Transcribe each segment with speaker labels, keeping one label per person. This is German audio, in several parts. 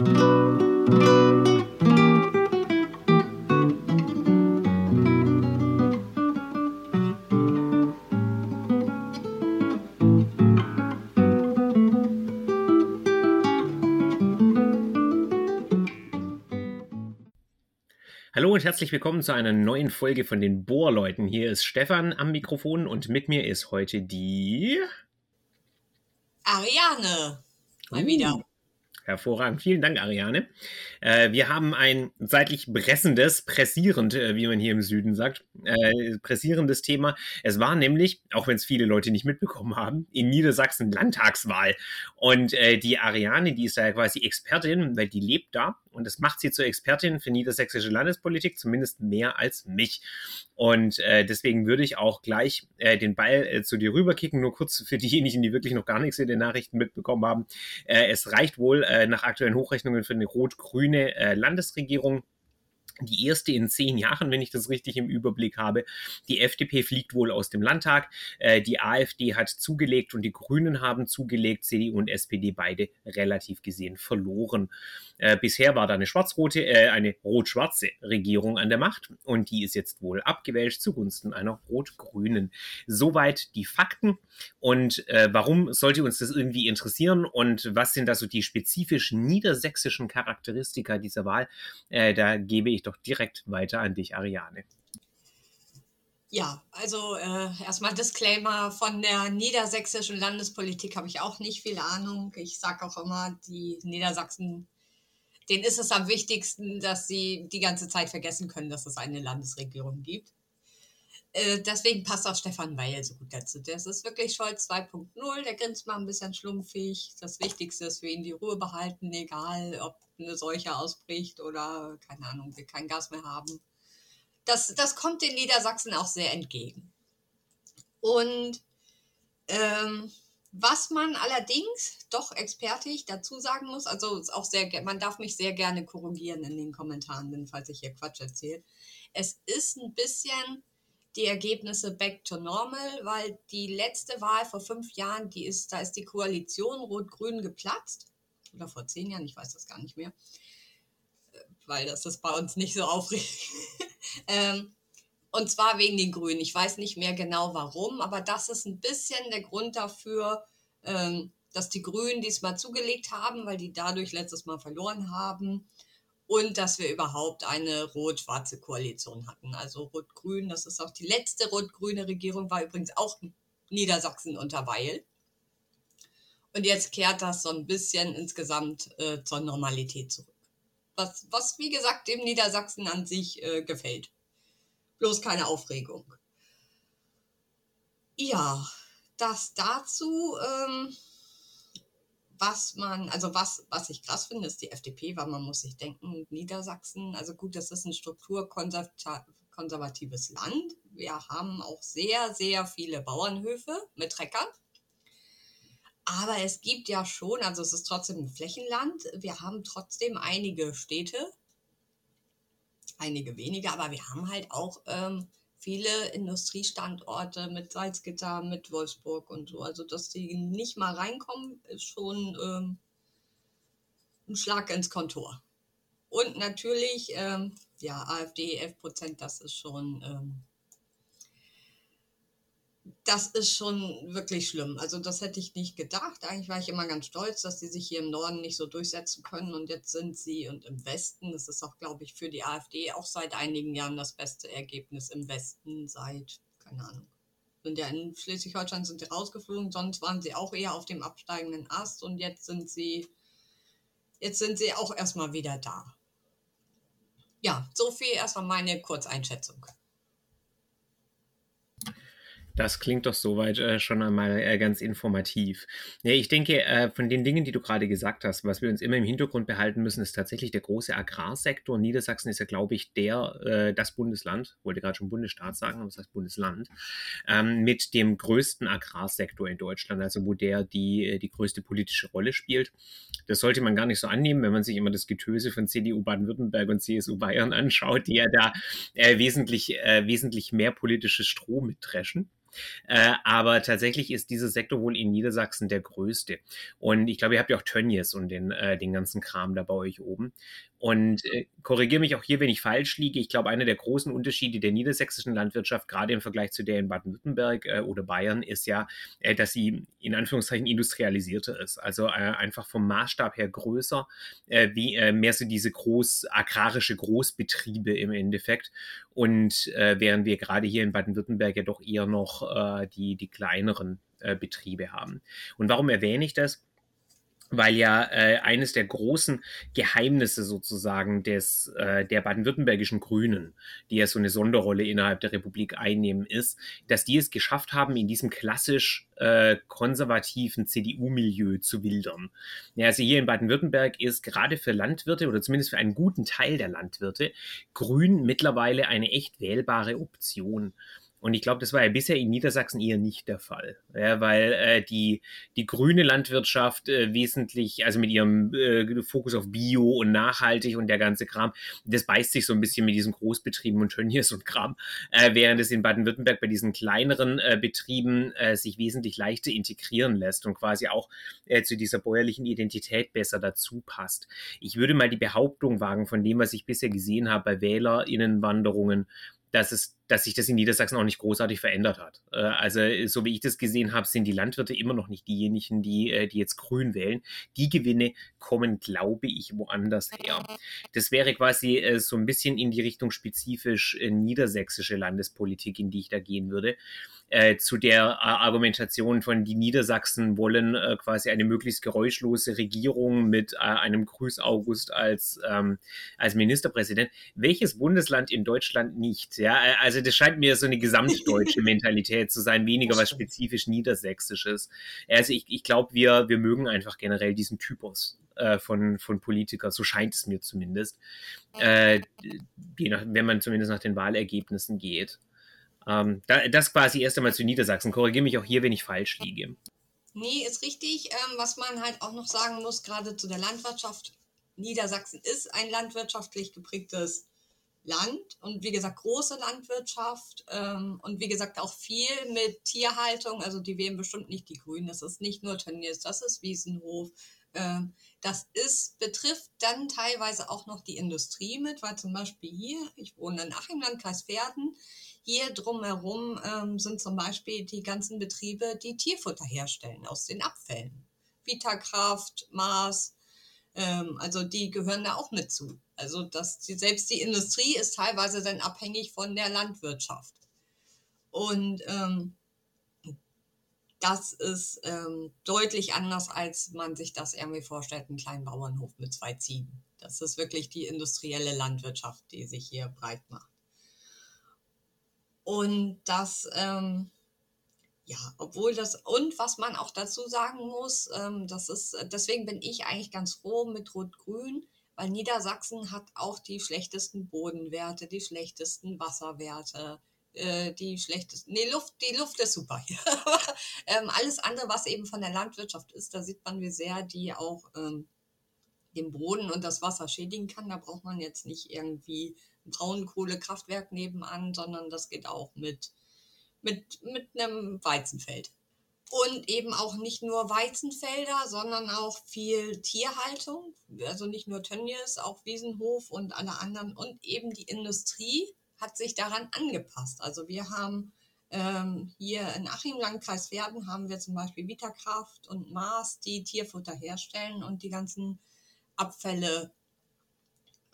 Speaker 1: Hallo und herzlich willkommen zu einer neuen Folge von den Bohrleuten. Hier ist Stefan am Mikrofon und mit mir ist heute die
Speaker 2: Ariane. Mal uh, wieder.
Speaker 1: Hervorragend. Vielen Dank, Ariane. Äh, wir haben ein seitlich pressendes, pressierend, äh, wie man hier im Süden sagt, äh, pressierendes Thema. Es war nämlich, auch wenn es viele Leute nicht mitbekommen haben, in Niedersachsen Landtagswahl. Und äh, die Ariane, die ist da quasi Expertin, weil die lebt da und das macht sie zur Expertin für niedersächsische Landespolitik, zumindest mehr als mich. Und äh, deswegen würde ich auch gleich äh, den Ball äh, zu dir rüberkicken, nur kurz für diejenigen, die wirklich noch gar nichts in den Nachrichten mitbekommen haben. Äh, es reicht wohl äh, nach aktuellen Hochrechnungen für eine rot-grüne äh, Landesregierung die erste in zehn Jahren, wenn ich das richtig im Überblick habe. Die FDP fliegt wohl aus dem Landtag, äh, die AfD hat zugelegt und die Grünen haben zugelegt, CDU und SPD beide relativ gesehen verloren. Äh, bisher war da eine schwarz-rote, äh, eine rot-schwarze Regierung an der Macht und die ist jetzt wohl abgewälzt zugunsten einer rot-grünen. Soweit die Fakten und äh, warum sollte uns das irgendwie interessieren und was sind da so die spezifisch niedersächsischen Charakteristika dieser Wahl? Äh, da gebe ich doch doch direkt weiter an dich, Ariane.
Speaker 2: Ja, also äh, erstmal Disclaimer von der niedersächsischen Landespolitik habe ich auch nicht viel Ahnung. Ich sage auch immer, die Niedersachsen, denen ist es am wichtigsten, dass sie die ganze Zeit vergessen können, dass es eine Landesregierung gibt. Äh, deswegen passt auch Stefan Weil so gut dazu. Das ist wirklich Scholz 2.0, der grinst mal ein bisschen schlumpfig. Das Wichtigste ist für ihn die Ruhe behalten, egal ob eine Seuche ausbricht oder, keine Ahnung, wir kein Gas mehr haben. Das, das kommt den Niedersachsen auch sehr entgegen. Und ähm, was man allerdings doch expertig dazu sagen muss, also auch sehr, man darf mich sehr gerne korrigieren in den Kommentaren, falls ich hier Quatsch erzähle. Es ist ein bisschen die Ergebnisse back to normal, weil die letzte Wahl vor fünf Jahren, die ist, da ist die Koalition Rot-Grün geplatzt. Oder vor zehn Jahren, ich weiß das gar nicht mehr. Weil das ist bei uns nicht so aufregend. ähm, und zwar wegen den Grünen. Ich weiß nicht mehr genau warum, aber das ist ein bisschen der Grund dafür, ähm, dass die Grünen diesmal zugelegt haben, weil die dadurch letztes Mal verloren haben und dass wir überhaupt eine rot-schwarze Koalition hatten. Also rot-grün, das ist auch die letzte rot-grüne Regierung, war übrigens auch Niedersachsen unter Weil. Und jetzt kehrt das so ein bisschen insgesamt äh, zur Normalität zurück. Was, was, wie gesagt, dem Niedersachsen an sich äh, gefällt. Bloß keine Aufregung. Ja, das dazu. Ähm, was man, also was, was ich krass finde, ist die FDP, weil man muss sich denken, Niedersachsen, also gut, das ist ein strukturkonservatives Land. Wir haben auch sehr, sehr viele Bauernhöfe mit Treckern. Aber es gibt ja schon, also es ist trotzdem ein Flächenland. Wir haben trotzdem einige Städte, einige wenige, aber wir haben halt auch ähm, viele Industriestandorte mit Salzgitter, mit Wolfsburg und so. Also, dass die nicht mal reinkommen, ist schon ähm, ein Schlag ins Kontor. Und natürlich, ähm, ja, AfD 11 Prozent, das ist schon ähm, das ist schon wirklich schlimm. Also das hätte ich nicht gedacht. Eigentlich war ich immer ganz stolz, dass sie sich hier im Norden nicht so durchsetzen können. Und jetzt sind sie und im Westen, das ist auch, glaube ich, für die AfD auch seit einigen Jahren das beste Ergebnis im Westen seit, keine Ahnung. Sind ja in Schleswig-Holstein sind sie rausgeflogen, sonst waren sie auch eher auf dem absteigenden Ast und jetzt sind sie, jetzt sind sie auch erstmal wieder da. Ja, so viel erstmal meine Kurzeinschätzung.
Speaker 1: Das klingt doch soweit äh, schon einmal äh, ganz informativ. Ja, ich denke, äh, von den Dingen, die du gerade gesagt hast, was wir uns immer im Hintergrund behalten müssen, ist tatsächlich der große Agrarsektor. Niedersachsen ist ja, glaube ich, der, äh, das Bundesland, wollte gerade schon Bundesstaat sagen, aber das heißt Bundesland, ähm, mit dem größten Agrarsektor in Deutschland, also wo der die, äh, die größte politische Rolle spielt. Das sollte man gar nicht so annehmen, wenn man sich immer das Getöse von CDU Baden-Württemberg und CSU Bayern anschaut, die ja da äh, wesentlich, wesentlich mehr politisches Stroh mitdreschen. Äh, aber tatsächlich ist dieser Sektor wohl in Niedersachsen der größte. Und ich glaube, ihr habt ja auch Tönnies und den, äh, den ganzen Kram da bei euch oben. Und äh, korrigiere mich auch hier, wenn ich falsch liege. Ich glaube, einer der großen Unterschiede der niedersächsischen Landwirtschaft, gerade im Vergleich zu der in Baden-Württemberg äh, oder Bayern, ist ja, äh, dass sie in Anführungszeichen industrialisierter ist. Also äh, einfach vom Maßstab her größer, äh, wie äh, mehr so diese groß agrarische Großbetriebe im Endeffekt. Und äh, während wir gerade hier in Baden-Württemberg ja doch eher noch äh, die, die kleineren äh, Betriebe haben. Und warum erwähne ich das? Weil ja äh, eines der großen Geheimnisse sozusagen des äh, der baden-württembergischen Grünen, die ja so eine Sonderrolle innerhalb der Republik einnehmen, ist, dass die es geschafft haben, in diesem klassisch äh, konservativen CDU-Milieu zu wildern. Ja, also hier in Baden-Württemberg ist gerade für Landwirte oder zumindest für einen guten Teil der Landwirte Grün mittlerweile eine echt wählbare Option. Und ich glaube, das war ja bisher in Niedersachsen eher nicht der Fall, ja, weil äh, die, die grüne Landwirtschaft äh, wesentlich, also mit ihrem äh, Fokus auf Bio und nachhaltig und der ganze Kram, das beißt sich so ein bisschen mit diesen Großbetrieben und Tönnies und Kram, äh, während es in Baden-Württemberg bei diesen kleineren äh, Betrieben äh, sich wesentlich leichter integrieren lässt und quasi auch äh, zu dieser bäuerlichen Identität besser dazu passt. Ich würde mal die Behauptung wagen, von dem, was ich bisher gesehen habe bei WählerInnenwanderungen, dass es dass sich das in Niedersachsen auch nicht großartig verändert hat. Äh, also, so wie ich das gesehen habe, sind die Landwirte immer noch nicht diejenigen, die, äh, die jetzt grün wählen. Die Gewinne kommen, glaube ich, woanders her. Das wäre quasi äh, so ein bisschen in die Richtung spezifisch niedersächsische Landespolitik, in die ich da gehen würde. Zu der Argumentation von die Niedersachsen wollen quasi eine möglichst geräuschlose Regierung mit einem Grüß August als, ähm, als Ministerpräsident. Welches Bundesland in Deutschland nicht? Ja, also also das scheint mir so eine gesamtdeutsche Mentalität zu sein, weniger was spezifisch Niedersächsisches. Also ich, ich glaube, wir, wir mögen einfach generell diesen Typus äh, von, von Politiker, so scheint es mir zumindest, äh, nach, wenn man zumindest nach den Wahlergebnissen geht. Ähm, da, das quasi erst einmal zu Niedersachsen. Korrigiere mich auch hier, wenn ich falsch liege.
Speaker 2: Nee, ist richtig. Ähm, was man halt auch noch sagen muss, gerade zu der Landwirtschaft. Niedersachsen ist ein landwirtschaftlich geprägtes Land und wie gesagt große Landwirtschaft ähm, und wie gesagt auch viel mit Tierhaltung. Also die wählen bestimmt nicht die Grünen. Das ist nicht nur Tönnies, das ist Wiesenhof. Ähm, das ist, betrifft dann teilweise auch noch die Industrie mit, weil zum Beispiel hier, ich wohne in Achim, Landkreis Verden, hier drumherum ähm, sind zum Beispiel die ganzen Betriebe, die Tierfutter herstellen aus den Abfällen. Vitakraft, Mars, ähm, also die gehören da auch mit zu. Also dass die, selbst die Industrie ist teilweise dann abhängig von der Landwirtschaft. Und ähm, das ist ähm, deutlich anders, als man sich das irgendwie vorstellt, einen kleinen Bauernhof mit zwei Ziegen. Das ist wirklich die industrielle Landwirtschaft, die sich hier breit macht. Und das, ähm, ja, obwohl das, und was man auch dazu sagen muss, ähm, das ist, deswegen bin ich eigentlich ganz froh mit Rot-Grün, weil Niedersachsen hat auch die schlechtesten Bodenwerte, die schlechtesten Wasserwerte, äh, die schlechtesten, nee, Luft, die Luft ist super hier. ähm, alles andere, was eben von der Landwirtschaft ist, da sieht man, wie sehr die auch ähm, den Boden und das Wasser schädigen kann. Da braucht man jetzt nicht irgendwie Braunkohlekraftwerk nebenan, sondern das geht auch mit, mit, mit einem Weizenfeld. Und eben auch nicht nur Weizenfelder, sondern auch viel Tierhaltung, also nicht nur Tönnies, auch Wiesenhof und alle anderen. Und eben die Industrie hat sich daran angepasst. Also wir haben ähm, hier in Achim, Landkreis Werden, haben wir zum Beispiel Vitakraft und Mars, die Tierfutter herstellen und die ganzen Abfälle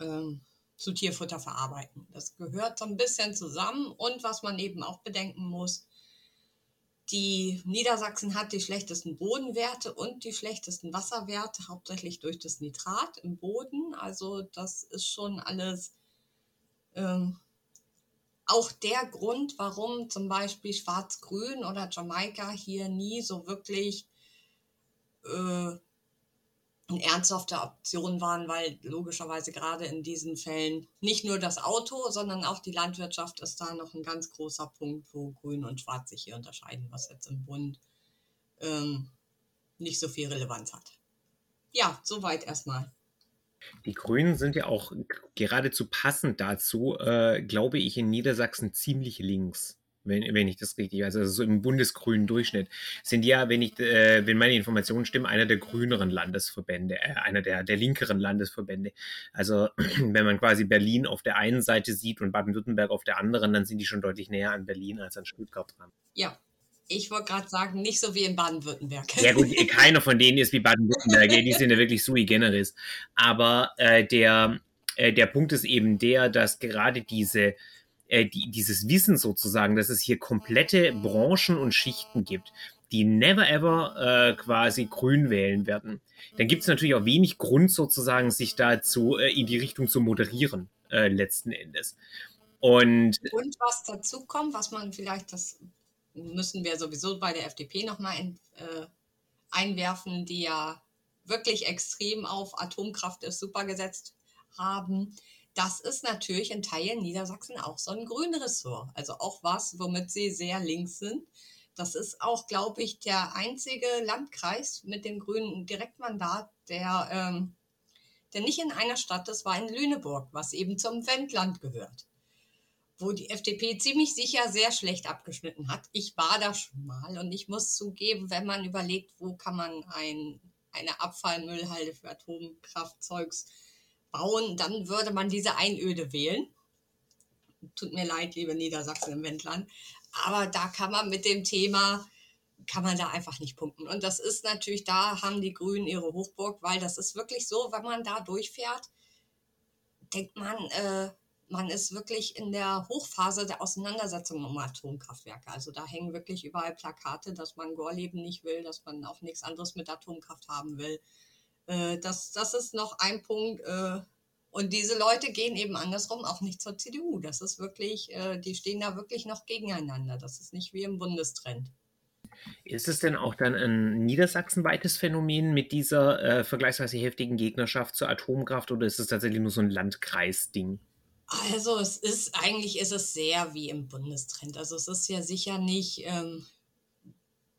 Speaker 2: ähm, zu Tierfutter verarbeiten. Das gehört so ein bisschen zusammen und was man eben auch bedenken muss, die Niedersachsen hat die schlechtesten Bodenwerte und die schlechtesten Wasserwerte, hauptsächlich durch das Nitrat im Boden. Also das ist schon alles ähm, auch der Grund, warum zum Beispiel Schwarz-Grün oder Jamaika hier nie so wirklich äh, ernsthafte Option waren, weil logischerweise gerade in diesen Fällen nicht nur das Auto, sondern auch die Landwirtschaft ist da noch ein ganz großer Punkt, wo Grün und Schwarz sich hier unterscheiden, was jetzt im Bund ähm, nicht so viel Relevanz hat. Ja, soweit erstmal.
Speaker 1: Die Grünen sind ja auch geradezu passend dazu, äh, glaube ich, in Niedersachsen ziemlich links. Wenn, wenn ich das richtig weiß. Also so im bundesgrünen Durchschnitt sind ja, wenn ich, äh, wenn meine Informationen stimmen, einer der grüneren Landesverbände, äh, einer der, der linkeren Landesverbände. Also wenn man quasi Berlin auf der einen Seite sieht und Baden-Württemberg auf der anderen, dann sind die schon deutlich näher an Berlin als an Stuttgart dran.
Speaker 2: Ja, ich wollte gerade sagen, nicht so wie in Baden-Württemberg.
Speaker 1: Ja gut, keiner von denen ist wie Baden-Württemberg, die sind ja wirklich sui generis. Aber äh, der, äh, der Punkt ist eben der, dass gerade diese, äh, die, dieses Wissen sozusagen, dass es hier komplette Branchen und Schichten gibt, die never ever äh, quasi grün wählen werden, dann gibt es natürlich auch wenig Grund sozusagen, sich dazu äh, in die Richtung zu moderieren, äh, letzten Endes. Und,
Speaker 2: und was dazu kommt, was man vielleicht, das müssen wir sowieso bei der FDP nochmal äh, einwerfen, die ja wirklich extrem auf Atomkraft ist super gesetzt haben. Das ist natürlich in Teilen Niedersachsen auch so ein grünes Ressort. Also auch was, womit sie sehr links sind. Das ist auch, glaube ich, der einzige Landkreis mit dem grünen Direktmandat, der, ähm, der nicht in einer Stadt ist, war in Lüneburg, was eben zum Wendland gehört wo die FDP ziemlich sicher sehr schlecht abgeschnitten hat. Ich war da schon mal und ich muss zugeben, wenn man überlegt, wo kann man ein, eine Abfallmüllhalde für Atomkraftzeugs bauen, dann würde man diese Einöde wählen. Tut mir leid, liebe Niedersachsen im Wendland. Aber da kann man mit dem Thema, kann man da einfach nicht punkten. Und das ist natürlich, da haben die Grünen ihre Hochburg, weil das ist wirklich so, wenn man da durchfährt, denkt man, äh, man ist wirklich in der Hochphase der Auseinandersetzung um Atomkraftwerke. Also da hängen wirklich überall Plakate, dass man Gorleben nicht will, dass man auch nichts anderes mit Atomkraft haben will. Äh, das, das ist noch ein Punkt. Äh, und diese Leute gehen eben andersrum auch nicht zur CDU. Das ist wirklich, äh, die stehen da wirklich noch gegeneinander. Das ist nicht wie im Bundestrend.
Speaker 1: Ist es denn auch dann ein niedersachsenweites Phänomen mit dieser äh, vergleichsweise heftigen Gegnerschaft zur Atomkraft oder ist es tatsächlich nur so ein Landkreisding?
Speaker 2: Also es ist, eigentlich ist es sehr wie im Bundestrend. Also es ist ja sicher nicht ähm,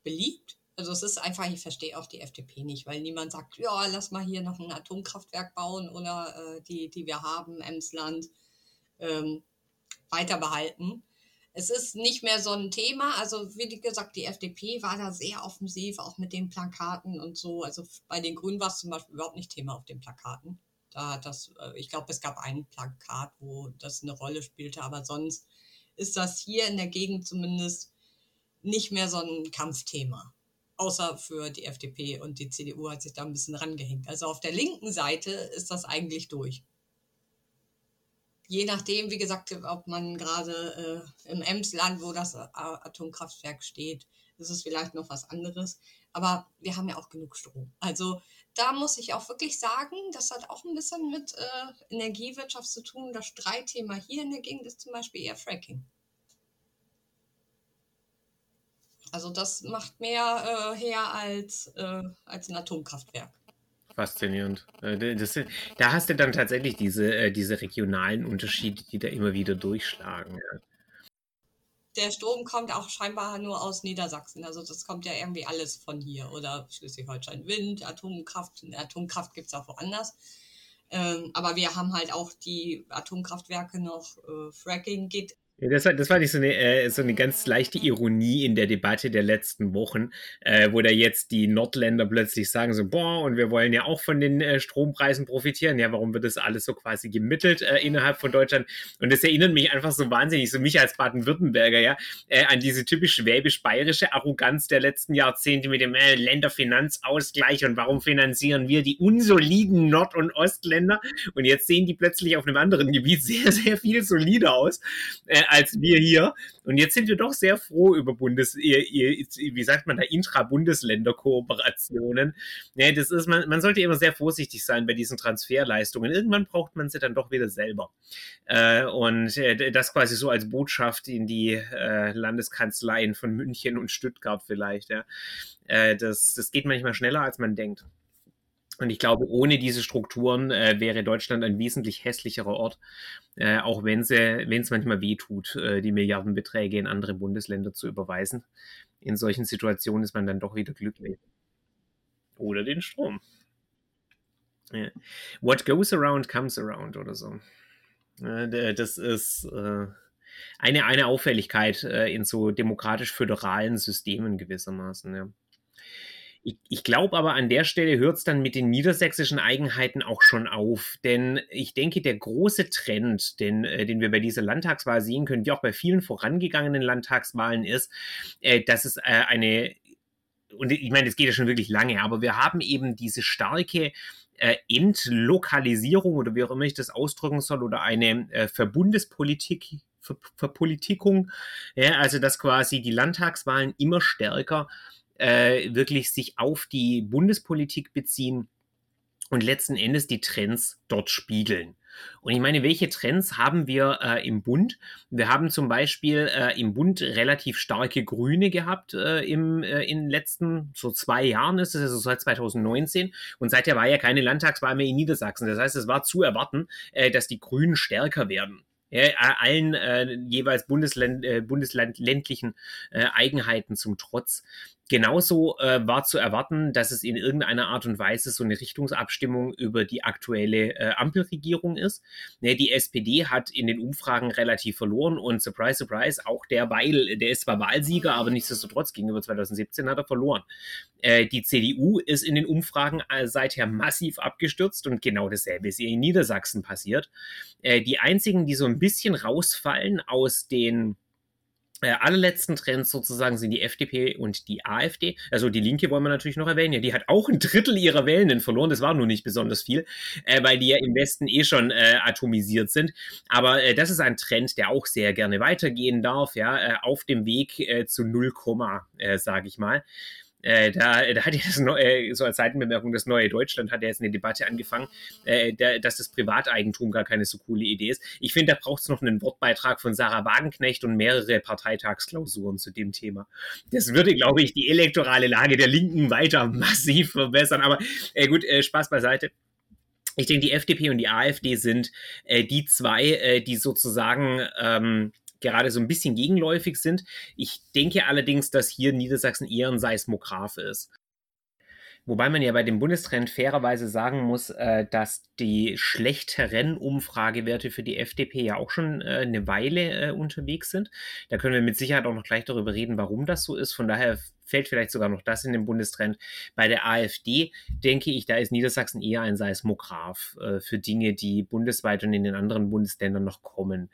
Speaker 2: beliebt. Also es ist einfach, ich verstehe auch die FDP nicht, weil niemand sagt, ja, lass mal hier noch ein Atomkraftwerk bauen oder äh, die, die wir haben, Emsland, ähm, weiter behalten. Es ist nicht mehr so ein Thema. Also wie gesagt, die FDP war da sehr offensiv, auch mit den Plakaten und so. Also bei den Grünen war es zum Beispiel überhaupt nicht Thema auf den Plakaten. Da das, äh, ich glaube, es gab ein Plakat, wo das eine Rolle spielte, aber sonst ist das hier in der Gegend zumindest nicht mehr so ein Kampfthema. Außer für die FDP und die CDU hat sich da ein bisschen rangehängt. Also auf der linken Seite ist das eigentlich durch. Je nachdem, wie gesagt, ob man gerade äh, im Emsland, wo das Atomkraftwerk steht, ist es vielleicht noch was anderes. Aber wir haben ja auch genug Strom. Also da muss ich auch wirklich sagen, das hat auch ein bisschen mit äh, Energiewirtschaft zu tun. Das Streitthema hier in der Gegend ist zum Beispiel eher Fracking. Also das macht mehr äh, her als, äh, als ein Atomkraftwerk.
Speaker 1: Faszinierend. Äh, das, da hast du dann tatsächlich diese, äh, diese regionalen Unterschiede, die da immer wieder durchschlagen.
Speaker 2: Der Strom kommt auch scheinbar nur aus Niedersachsen. Also das kommt ja irgendwie alles von hier. Oder Schleswig-Holstein Wind, Atomkraft. Atomkraft gibt es auch woanders. Ähm, aber wir haben halt auch die Atomkraftwerke noch. Äh, Fracking geht
Speaker 1: das, war, das war nicht so eine, äh, so eine ganz leichte Ironie in der Debatte der letzten Wochen, äh, wo da jetzt die Nordländer plötzlich sagen so, boah, und wir wollen ja auch von den äh, Strompreisen profitieren. Ja, warum wird das alles so quasi gemittelt äh, innerhalb von Deutschland? Und das erinnert mich einfach so wahnsinnig, so mich als Baden-Württemberger, ja, äh, an diese typisch schwäbisch-bayerische Arroganz der letzten Jahrzehnte mit dem äh, Länderfinanzausgleich und warum finanzieren wir die unsoliden Nord- und Ostländer? Und jetzt sehen die plötzlich auf einem anderen Gebiet sehr, sehr viel solider aus. Als wir hier. Und jetzt sind wir doch sehr froh über Bundes, wie sagt man da, Intra-Bundesländer-Kooperationen. Ja, das ist, man, man sollte immer sehr vorsichtig sein bei diesen Transferleistungen. Irgendwann braucht man sie dann doch wieder selber. Äh, und äh, das quasi so als Botschaft in die äh, Landeskanzleien von München und Stuttgart vielleicht. Das, das geht manchmal schneller, als man denkt. Und ich glaube, ohne diese Strukturen äh, wäre Deutschland ein wesentlich hässlicherer Ort, äh, auch wenn es manchmal wehtut, äh, die Milliardenbeträge in andere Bundesländer zu überweisen. In solchen Situationen ist man dann doch wieder glücklich. Oder den Strom. Ja. What goes around comes around oder so. das ist, äh, eine, eine Auffälligkeit äh, in so demokratisch-föderalen Systemen gewissermaßen, ja. Ich, ich glaube aber an der Stelle hört es dann mit den niedersächsischen Eigenheiten auch schon auf. Denn ich denke, der große Trend, den, äh, den wir bei dieser Landtagswahl sehen können, wie auch bei vielen vorangegangenen Landtagswahlen, ist, äh, dass es äh, eine, und ich meine, das geht ja schon wirklich lange, aber wir haben eben diese starke äh, Entlokalisierung oder wie auch immer ich das ausdrücken soll, oder eine äh, Verbundespolitik, Ver Verpolitikung, ja, also dass quasi die Landtagswahlen immer stärker äh, wirklich sich auf die Bundespolitik beziehen und letzten Endes die Trends dort spiegeln. Und ich meine, welche Trends haben wir äh, im Bund? Wir haben zum Beispiel äh, im Bund relativ starke Grüne gehabt äh, im, äh, in den letzten so zwei Jahren, ist es also seit 2019. Und seither war ja keine Landtagswahl mehr in Niedersachsen. Das heißt, es war zu erwarten, äh, dass die Grünen stärker werden ja, allen äh, jeweils Bundesland, äh, bundesländlichen äh, Eigenheiten zum Trotz. Genauso äh, war zu erwarten, dass es in irgendeiner Art und Weise so eine Richtungsabstimmung über die aktuelle äh, Ampelregierung ist. Ne, die SPD hat in den Umfragen relativ verloren und surprise, surprise, auch der Weil, der ist zwar Wahlsieger, aber nichtsdestotrotz gegenüber 2017 hat er verloren. Äh, die CDU ist in den Umfragen äh, seither massiv abgestürzt und genau dasselbe ist ihr in Niedersachsen passiert. Äh, die einzigen, die so ein bisschen rausfallen aus den äh, allerletzten Trends sozusagen sind die FDP und die AfD. Also die Linke wollen wir natürlich noch erwähnen. Ja, die hat auch ein Drittel ihrer Wählenden verloren. Das war nur nicht besonders viel, äh, weil die ja im Westen eh schon äh, atomisiert sind. Aber äh, das ist ein Trend, der auch sehr gerne weitergehen darf, ja, äh, auf dem Weg äh, zu Null Komma, äh, sage ich mal. Äh, da, da hat ja das neue, äh, so als Seitenbemerkung, das neue Deutschland hat ja jetzt eine Debatte angefangen, äh, da, dass das Privateigentum gar keine so coole Idee ist. Ich finde, da braucht es noch einen Wortbeitrag von Sarah Wagenknecht und mehrere Parteitagsklausuren zu dem Thema. Das würde, glaube ich, die elektorale Lage der Linken weiter massiv verbessern. Aber äh, gut, äh, Spaß beiseite. Ich denke, die FDP und die AfD sind äh, die zwei, äh, die sozusagen ähm, gerade so ein bisschen gegenläufig sind. Ich denke allerdings, dass hier Niedersachsen eher ein Seismograph ist. Wobei man ja bei dem Bundestrend fairerweise sagen muss, äh, dass die schlechteren Umfragewerte für die FDP ja auch schon äh, eine Weile äh, unterwegs sind. Da können wir mit Sicherheit auch noch gleich darüber reden, warum das so ist. Von daher fällt vielleicht sogar noch das in den Bundestrend. Bei der AfD denke ich, da ist Niedersachsen eher ein Seismograph äh, für Dinge, die bundesweit und in den anderen Bundesländern noch kommen.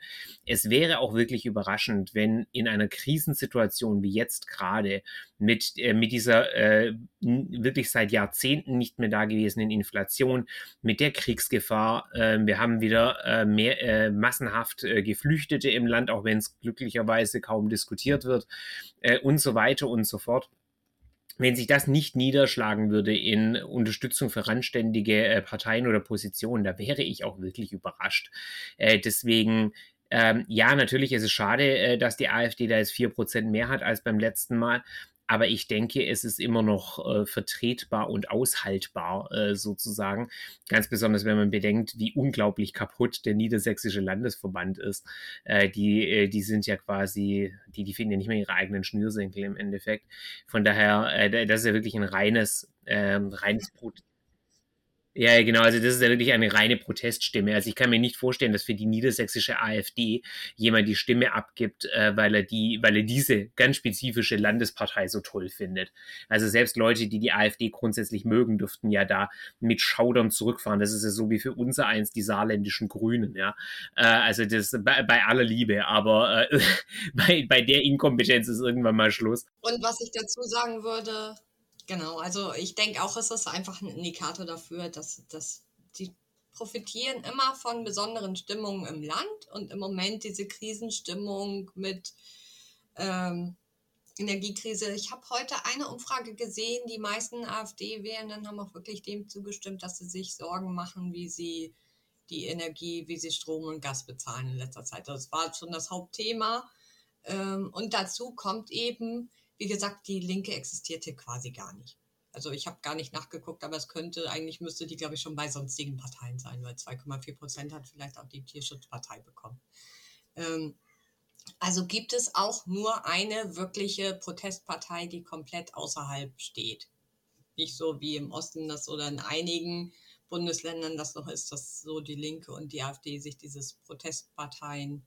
Speaker 1: Es wäre auch wirklich überraschend, wenn in einer Krisensituation wie jetzt gerade mit, äh, mit dieser äh, wirklich seit Jahrzehnten nicht mehr dagewesenen Inflation, mit der Kriegsgefahr, ähm, wir haben wieder äh, mehr äh, massenhaft äh, Geflüchtete im Land, auch wenn es glücklicherweise kaum diskutiert wird und so weiter und so fort wenn sich das nicht niederschlagen würde in Unterstützung für randständige äh, Parteien oder Positionen, da wäre ich auch wirklich überrascht. Äh, deswegen, ähm, ja, natürlich ist es schade, äh, dass die AfD da jetzt 4% mehr hat als beim letzten Mal. Aber ich denke, es ist immer noch äh, vertretbar und aushaltbar äh, sozusagen. Ganz besonders, wenn man bedenkt, wie unglaublich kaputt der niedersächsische Landesverband ist. Äh, die, äh, die sind ja quasi, die, die finden ja nicht mehr ihre eigenen Schnürsenkel im Endeffekt. Von daher, äh, das ist ja wirklich ein reines, ähm, reines Brot. Ja, genau. Also das ist ja wirklich eine reine Proteststimme. Also ich kann mir nicht vorstellen, dass für die niedersächsische AfD jemand die Stimme abgibt, äh, weil er die, weil er diese ganz spezifische Landespartei so toll findet. Also selbst Leute, die die AfD grundsätzlich mögen, dürften ja da mit Schaudern zurückfahren. Das ist ja so wie für unser eins die saarländischen Grünen. Ja, äh, also das bei, bei aller Liebe, aber äh, bei, bei der Inkompetenz ist irgendwann mal Schluss.
Speaker 2: Und was ich dazu sagen würde, Genau, also ich denke auch, es ist einfach ein Indikator dafür, dass, dass die profitieren immer von besonderen Stimmungen im Land und im Moment diese Krisenstimmung mit ähm, Energiekrise. Ich habe heute eine Umfrage gesehen, die meisten AfD-Wählenden haben auch wirklich dem zugestimmt, dass sie sich Sorgen machen, wie sie die Energie, wie sie Strom und Gas bezahlen in letzter Zeit. Das war schon das Hauptthema. Ähm, und dazu kommt eben, wie gesagt, die Linke existierte quasi gar nicht. Also ich habe gar nicht nachgeguckt, aber es könnte, eigentlich müsste die, glaube ich, schon bei sonstigen Parteien sein, weil 2,4 Prozent hat vielleicht auch die Tierschutzpartei bekommen. Ähm, also gibt es auch nur eine wirkliche Protestpartei, die komplett außerhalb steht. Nicht so wie im Osten das oder in einigen Bundesländern das noch ist, dass so die Linke und die AfD sich dieses Protestparteien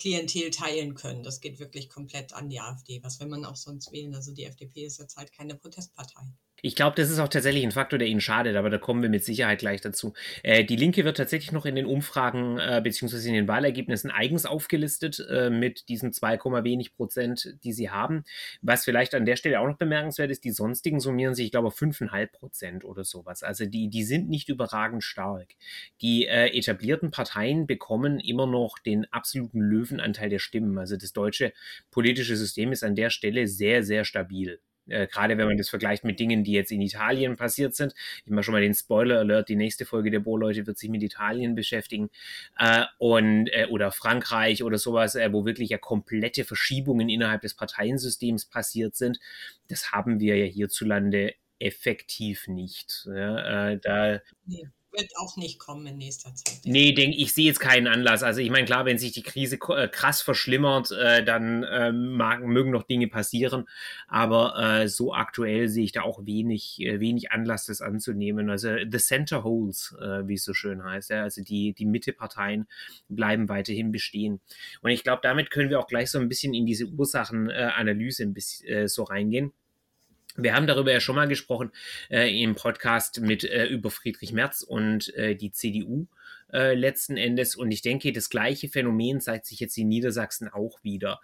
Speaker 2: Klientel teilen können. Das geht wirklich komplett an die AfD. Was will man auch sonst wählen? Also die FDP ist jetzt halt keine Protestpartei.
Speaker 1: Ich glaube, das ist auch tatsächlich ein Faktor, der ihnen schadet, aber da kommen wir mit Sicherheit gleich dazu. Äh, die Linke wird tatsächlich noch in den Umfragen äh, beziehungsweise in den Wahlergebnissen eigens aufgelistet äh, mit diesen 2, wenig Prozent, die sie haben. Was vielleicht an der Stelle auch noch bemerkenswert ist, die sonstigen summieren sich, ich glaube, 5,5 Prozent oder sowas. Also die, die sind nicht überragend stark. Die äh, etablierten Parteien bekommen immer noch den absoluten Löwenanteil der Stimmen. Also das deutsche politische System ist an der Stelle sehr, sehr stabil. Äh, gerade wenn man das vergleicht mit Dingen, die jetzt in Italien passiert sind. Ich mache schon mal den Spoiler-Alert, die nächste Folge der Bohrleute wird sich mit Italien beschäftigen. Äh, und, äh, oder Frankreich oder sowas, äh, wo wirklich ja komplette Verschiebungen innerhalb des Parteiensystems passiert sind. Das haben wir ja hierzulande effektiv nicht. Ja, äh, da,
Speaker 2: wird auch nicht kommen in nächster Zeit.
Speaker 1: Nee, denk, ich sehe jetzt keinen Anlass. Also ich meine, klar, wenn sich die Krise äh, krass verschlimmert, äh, dann äh, mag, mögen noch Dinge passieren. Aber äh, so aktuell sehe ich da auch wenig, äh, wenig Anlass, das anzunehmen. Also the center holes, äh, wie es so schön heißt. Ja? Also die, die Mitteparteien bleiben weiterhin bestehen. Und ich glaube, damit können wir auch gleich so ein bisschen in diese Ursachenanalyse ein bisschen so reingehen. Wir haben darüber ja schon mal gesprochen äh, im Podcast mit äh, über Friedrich Merz und äh, die CDU äh, letzten Endes. Und ich denke, das gleiche Phänomen zeigt sich jetzt in Niedersachsen auch wieder.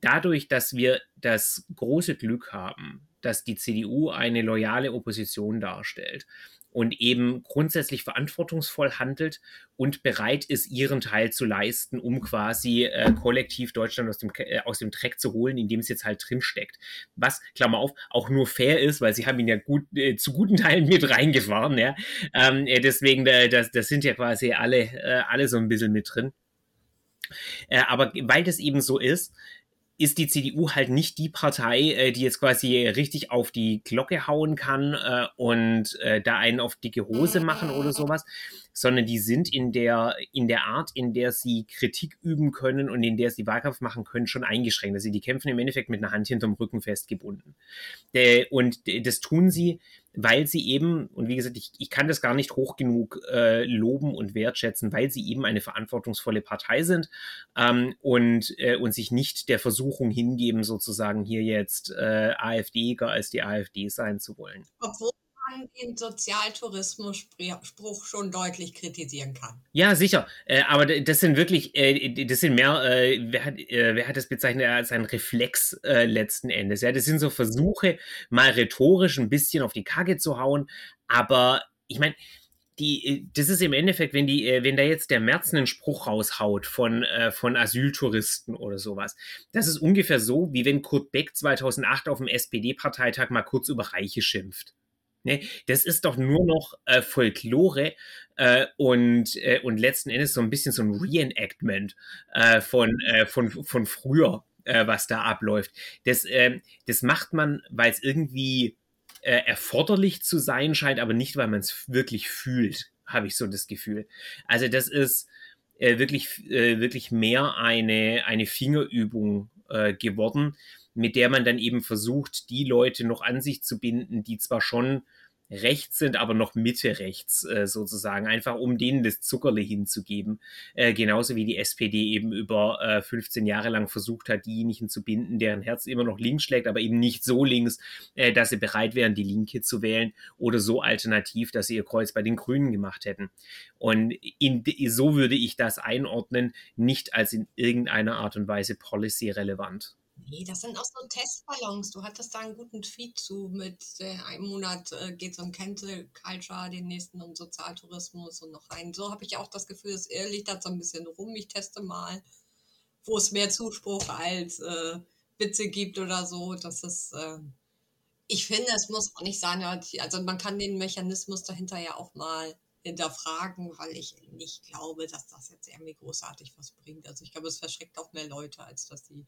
Speaker 1: Dadurch, dass wir das große Glück haben, dass die CDU eine loyale Opposition darstellt, und eben grundsätzlich verantwortungsvoll handelt und bereit ist, ihren Teil zu leisten, um quasi äh, kollektiv Deutschland aus dem, äh, aus dem Dreck zu holen, in dem es jetzt halt drinsteckt. Was, Klammer auf, auch nur fair ist, weil sie haben ihn ja gut, äh, zu guten Teilen mit reingefahren. Ja? Ähm, äh, deswegen, äh, das, das sind ja quasi alle, äh, alle so ein bisschen mit drin. Äh, aber weil das eben so ist, ist die CDU halt nicht die Partei, äh, die jetzt quasi richtig auf die Glocke hauen kann äh, und äh, da einen auf dicke Hose machen oder sowas, sondern die sind in der, in der Art, in der sie Kritik üben können und in der sie Wahlkampf machen können, schon eingeschränkt. Also die kämpfen im Endeffekt mit einer Hand hinterm Rücken festgebunden. Äh, und das tun sie, weil sie eben, und wie gesagt, ich, ich kann das gar nicht hoch genug äh, loben und wertschätzen, weil sie eben eine verantwortungsvolle Partei sind ähm, und, äh, und sich nicht der Versuchung hingeben, sozusagen hier jetzt äh, AfDiger als die AfD sein zu wollen.
Speaker 2: Obwohl man den Sozialtourismus-Spruch schon deutlich kritisieren kann.
Speaker 1: Ja, sicher. Äh, aber das sind wirklich, äh, das sind mehr, äh, wer, hat, äh, wer hat das bezeichnet als ein Reflex äh, letzten Endes? Ja, das sind so Versuche, mal rhetorisch ein bisschen auf die Kacke zu hauen. Aber ich meine, die, äh, das ist im Endeffekt, wenn die, wenn da jetzt der März einen Spruch raushaut von, äh, von Asyltouristen oder sowas, das ist ungefähr so, wie wenn Kurt Beck 2008 auf dem SPD-Parteitag mal kurz über Reiche schimpft. Ne? Das ist doch nur noch äh, Folklore äh, und, äh, und letzten Endes so ein bisschen so ein Reenactment äh, von, äh, von, von früher, äh, was da abläuft. Das, ähm, das macht man, weil es irgendwie erforderlich zu sein scheint, aber nicht, weil man es wirklich fühlt, habe ich so das Gefühl. Also das ist wirklich, wirklich mehr eine, eine Fingerübung geworden, mit der man dann eben versucht, die Leute noch an sich zu binden, die zwar schon rechts sind, aber noch Mitte rechts äh, sozusagen, einfach um denen das Zuckerle hinzugeben. Äh, genauso wie die SPD eben über äh, 15 Jahre lang versucht hat, diejenigen zu binden, deren Herz immer noch links schlägt, aber eben nicht so links, äh, dass sie bereit wären, die Linke zu wählen oder so alternativ, dass sie ihr Kreuz bei den Grünen gemacht hätten. Und in, so würde ich das einordnen, nicht als in irgendeiner Art und Weise policy relevant.
Speaker 2: Nee, das sind auch so Testballons. Du hattest da einen guten Tweet zu mit äh, einem Monat äh, geht es um Cancel Culture, den nächsten um Sozialtourismus und noch einen. So habe ich auch das Gefühl, es liegt da so ein bisschen rum. Ich teste mal, wo es mehr Zuspruch als äh, Witze gibt oder so. Das ist, äh, ich finde, es muss auch nicht sein. Also man kann den Mechanismus dahinter ja auch mal hinterfragen, weil ich nicht glaube, dass das jetzt irgendwie großartig was bringt. Also ich glaube, es verschreckt auch mehr Leute, als dass sie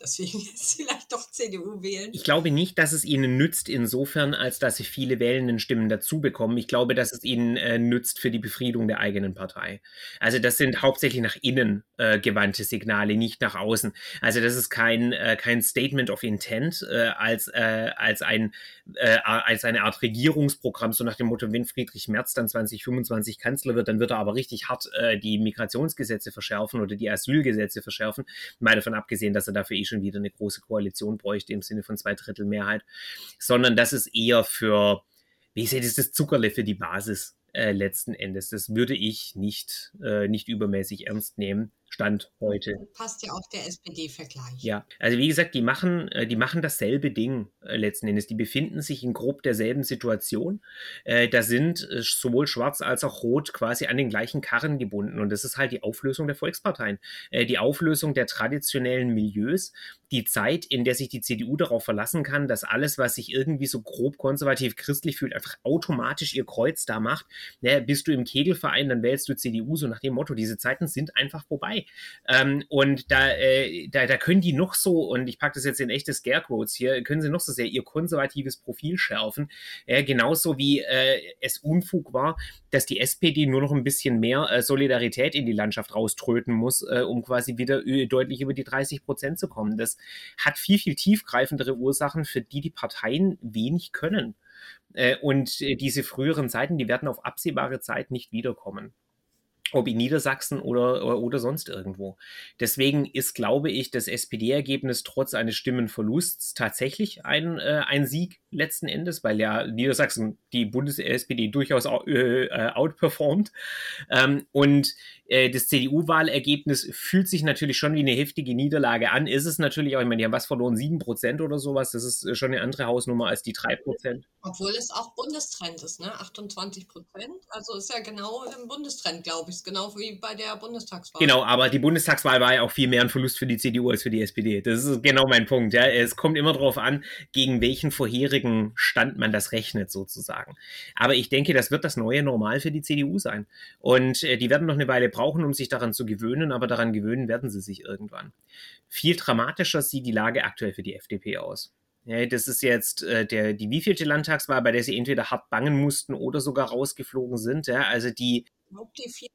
Speaker 2: deswegen jetzt vielleicht doch CDU wählen.
Speaker 1: Ich glaube nicht, dass es ihnen nützt insofern, als dass sie viele wählenden Stimmen dazu bekommen. Ich glaube, dass es ihnen äh, nützt für die Befriedung der eigenen Partei. Also das sind hauptsächlich nach innen äh, gewandte Signale, nicht nach außen. Also das ist kein, äh, kein Statement of Intent äh, als, äh, als, ein, äh, als eine Art Regierungsprogramm, so nach dem Motto, wenn Friedrich Merz dann 2025 Kanzler wird, dann wird er aber richtig hart die Migrationsgesetze verschärfen oder die Asylgesetze verschärfen. Mal davon abgesehen, dass er dafür eh schon wieder eine große Koalition bräuchte im Sinne von zwei Drittel Mehrheit, sondern das ist eher für, wie sehe, das ist das Zuckerle für die Basis äh, letzten Endes. Das würde ich nicht, äh, nicht übermäßig ernst nehmen. Stand heute.
Speaker 2: Passt ja auch der SPD-Vergleich.
Speaker 1: Ja, also wie gesagt, die machen, äh, die machen dasselbe Ding äh, letzten Endes. Die befinden sich in grob derselben Situation. Äh, da sind sowohl Schwarz als auch Rot quasi an den gleichen Karren gebunden. Und das ist halt die Auflösung der Volksparteien. Die Auflösung der traditionellen Milieus. Die Zeit, in der sich die CDU darauf verlassen kann, dass alles, was sich irgendwie so grob konservativ christlich fühlt, einfach automatisch ihr Kreuz da macht. Naja, bist du im Kegelverein, dann wählst du CDU, so nach dem Motto. Diese Zeiten sind einfach vorbei. Ähm, und da, äh, da, da können die noch so, und ich packe das jetzt in echte Scarequotes hier, können sie noch so sehr ihr konservatives Profil schärfen. Äh, genauso wie äh, es Unfug war, dass die SPD nur noch ein bisschen mehr äh, Solidarität in die Landschaft rauströten muss, äh, um quasi wieder deutlich über die 30 Prozent zu kommen. Das hat viel, viel tiefgreifendere Ursachen, für die die Parteien wenig können. Äh, und diese früheren Zeiten, die werden auf absehbare Zeit nicht wiederkommen ob in Niedersachsen oder, oder, sonst irgendwo. Deswegen ist, glaube ich, das SPD-Ergebnis trotz eines Stimmenverlusts tatsächlich ein, äh, ein Sieg letzten Endes, weil ja Niedersachsen die Bundes-SPD durchaus äh, outperformt. Ähm, und äh, das CDU-Wahlergebnis fühlt sich natürlich schon wie eine heftige Niederlage an. Ist es natürlich auch, ich meine, die haben was verloren, 7% oder sowas. Das ist schon eine andere Hausnummer als die 3%.
Speaker 2: Obwohl es auch Bundestrend ist, ne? 28%. Also ist ja genau im Bundestrend, glaube ich. Genau wie bei der Bundestagswahl.
Speaker 1: Genau, aber die Bundestagswahl war ja auch viel mehr ein Verlust für die CDU als für die SPD. Das ist genau mein Punkt. Ja. Es kommt immer darauf an, gegen welchen vorherigen Stand man das rechnet, sozusagen. Aber ich denke, das wird das neue Normal für die CDU sein. Und äh, die werden noch eine Weile brauchen, um sich daran zu gewöhnen, aber daran gewöhnen werden sie sich irgendwann. Viel dramatischer sieht die Lage aktuell für die FDP aus. Ja, das ist jetzt äh, der, die wievielte Landtagswahl, bei der sie entweder hart bangen mussten oder sogar rausgeflogen sind. Ja, also die. Die vierte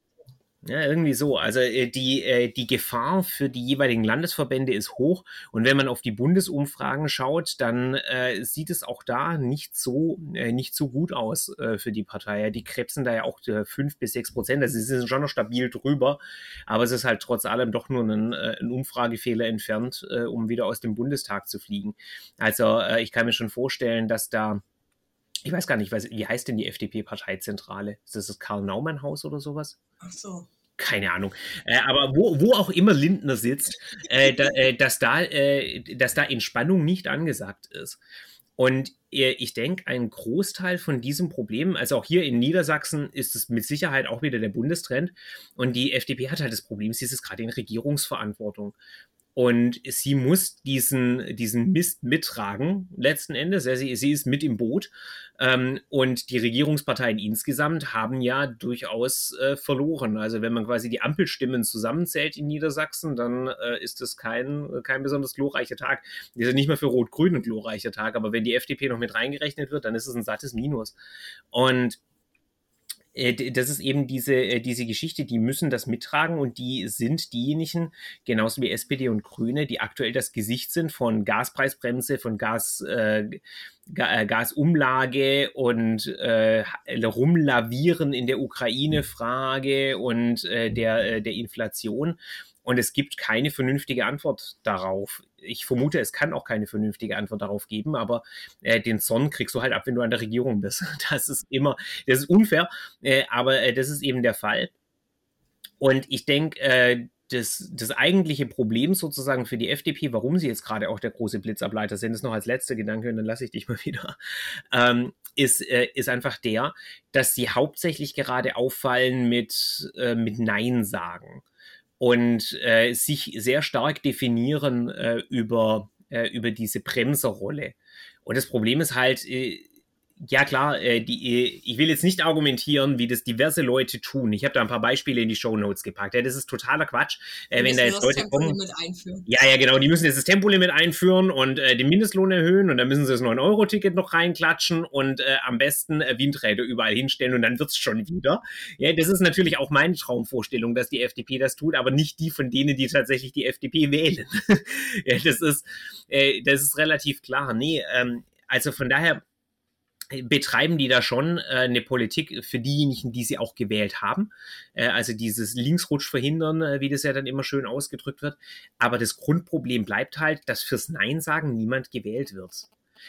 Speaker 1: ja, irgendwie so. Also äh, die, äh, die Gefahr für die jeweiligen Landesverbände ist hoch. Und wenn man auf die Bundesumfragen schaut, dann äh, sieht es auch da nicht so, äh, nicht so gut aus äh, für die Partei. Die krebsen da ja auch äh, fünf bis sechs Prozent. Also sie sind schon noch stabil drüber. Aber es ist halt trotz allem doch nur ein, äh, ein Umfragefehler entfernt, äh, um wieder aus dem Bundestag zu fliegen. Also äh, ich kann mir schon vorstellen, dass da ich weiß gar nicht, wie heißt denn die FDP-Parteizentrale? Ist das das Karl-Naumann-Haus oder sowas?
Speaker 2: Ach so.
Speaker 1: Keine Ahnung. Äh, aber wo, wo auch immer Lindner sitzt, äh, da, äh, dass, da, äh, dass da Entspannung nicht angesagt ist. Und äh, ich denke, ein Großteil von diesem Problem, also auch hier in Niedersachsen, ist es mit Sicherheit auch wieder der Bundestrend. Und die FDP hat halt das Problem, sie ist gerade in Regierungsverantwortung. Und sie muss diesen, diesen Mist mittragen, letzten Endes. Sie, sie ist mit im Boot. Ähm, und die Regierungsparteien insgesamt haben ja durchaus äh, verloren. Also wenn man quasi die Ampelstimmen zusammenzählt in Niedersachsen, dann äh, ist das kein, kein besonders glorreicher Tag. Das ist nicht mal für Rot-Grün ein glorreicher Tag, aber wenn die FDP noch mit reingerechnet wird, dann ist es ein sattes Minus. Und das ist eben diese, äh, diese Geschichte, die müssen das mittragen und die sind diejenigen, genauso wie SPD und Grüne, die aktuell das Gesicht sind von Gaspreisbremse, von Gas, äh, äh Gasumlage und äh, Rumlavieren in der Ukraine-Frage und äh, der, der Inflation. Und es gibt keine vernünftige Antwort darauf. Ich vermute, es kann auch keine vernünftige Antwort darauf geben, aber äh, den Zorn kriegst du halt ab, wenn du an der Regierung bist. Das ist immer, das ist unfair, äh, aber äh, das ist eben der Fall. Und ich denke, äh, das, das eigentliche Problem sozusagen für die FDP, warum sie jetzt gerade auch der große Blitzableiter sind, ist noch als letzter Gedanke und dann lasse ich dich mal wieder, ähm, ist, äh, ist einfach der, dass sie hauptsächlich gerade auffallen mit, äh, mit Nein sagen und äh, sich sehr stark definieren äh, über, äh, über diese Bremserrolle. Und das Problem ist halt, äh, ja klar, äh, die, äh, ich will jetzt nicht argumentieren, wie das diverse Leute tun. Ich habe da ein paar Beispiele in die Show Notes gepackt. Ja, das ist totaler Quatsch. Äh, wenn da jetzt Leute kommen. Einführen. Ja, ja, genau. Die müssen jetzt das Tempolimit einführen und äh, den Mindestlohn erhöhen und dann müssen sie das 9-Euro-Ticket noch reinklatschen und am besten Windräder überall hinstellen und dann wird's schon wieder. Ja, das ist natürlich auch meine Traumvorstellung, dass die FDP das tut, aber nicht die von denen, die tatsächlich die FDP wählen. ja, das ist, das ist relativ klar. Nee, ähm, also von daher betreiben die da schon äh, eine Politik für diejenigen, die sie auch gewählt haben. Äh, also dieses Linksrutsch verhindern, äh, wie das ja dann immer schön ausgedrückt wird. Aber das Grundproblem bleibt halt, dass fürs Nein sagen niemand gewählt wird.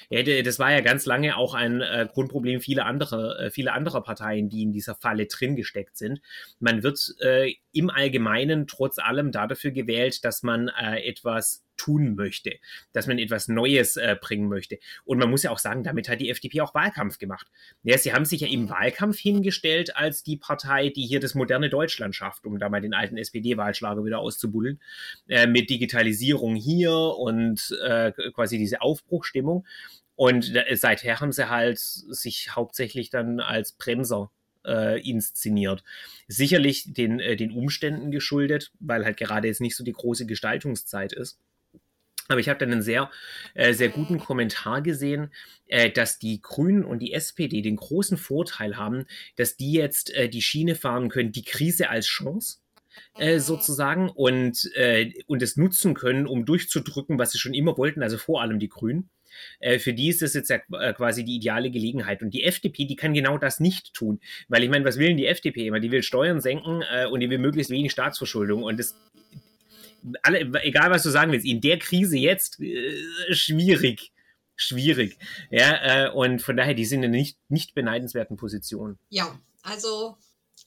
Speaker 1: Ja, das war ja ganz lange auch ein äh, Grundproblem vieler anderer, äh, vieler anderer Parteien, die in dieser Falle drin gesteckt sind. Man wird äh, im Allgemeinen trotz allem dafür gewählt, dass man äh, etwas tun möchte, dass man etwas Neues äh, bringen möchte. Und man muss ja auch sagen, damit hat die FDP auch Wahlkampf gemacht. Ja, sie haben sich ja im Wahlkampf hingestellt als die Partei, die hier das moderne Deutschland schafft, um da mal den alten SPD-Wahlschlager wieder auszubuddeln, äh, mit Digitalisierung hier und äh, quasi diese Aufbruchstimmung. Und äh, seither haben sie halt sich hauptsächlich dann als Bremser äh, inszeniert. Sicherlich den, äh, den Umständen geschuldet, weil halt gerade jetzt nicht so die große Gestaltungszeit ist. Aber ich habe dann einen sehr, äh, sehr guten Kommentar gesehen, äh, dass die Grünen und die SPD den großen Vorteil haben, dass die jetzt äh, die Schiene fahren können, die Krise als Chance. Äh, sozusagen und, äh, und es nutzen können, um durchzudrücken, was sie schon immer wollten, also vor allem die Grünen. Äh, für die ist das jetzt ja äh, quasi die ideale Gelegenheit. Und die FDP, die kann genau das nicht tun. Weil ich meine, was will denn die FDP immer? Die will Steuern senken äh, und die will möglichst wenig Staatsverschuldung. Und das alle, egal was du sagen willst, in der Krise jetzt äh, schwierig. Schwierig. Ja, äh, und von daher, die sind in einer nicht, nicht beneidenswerten Position.
Speaker 2: Ja, also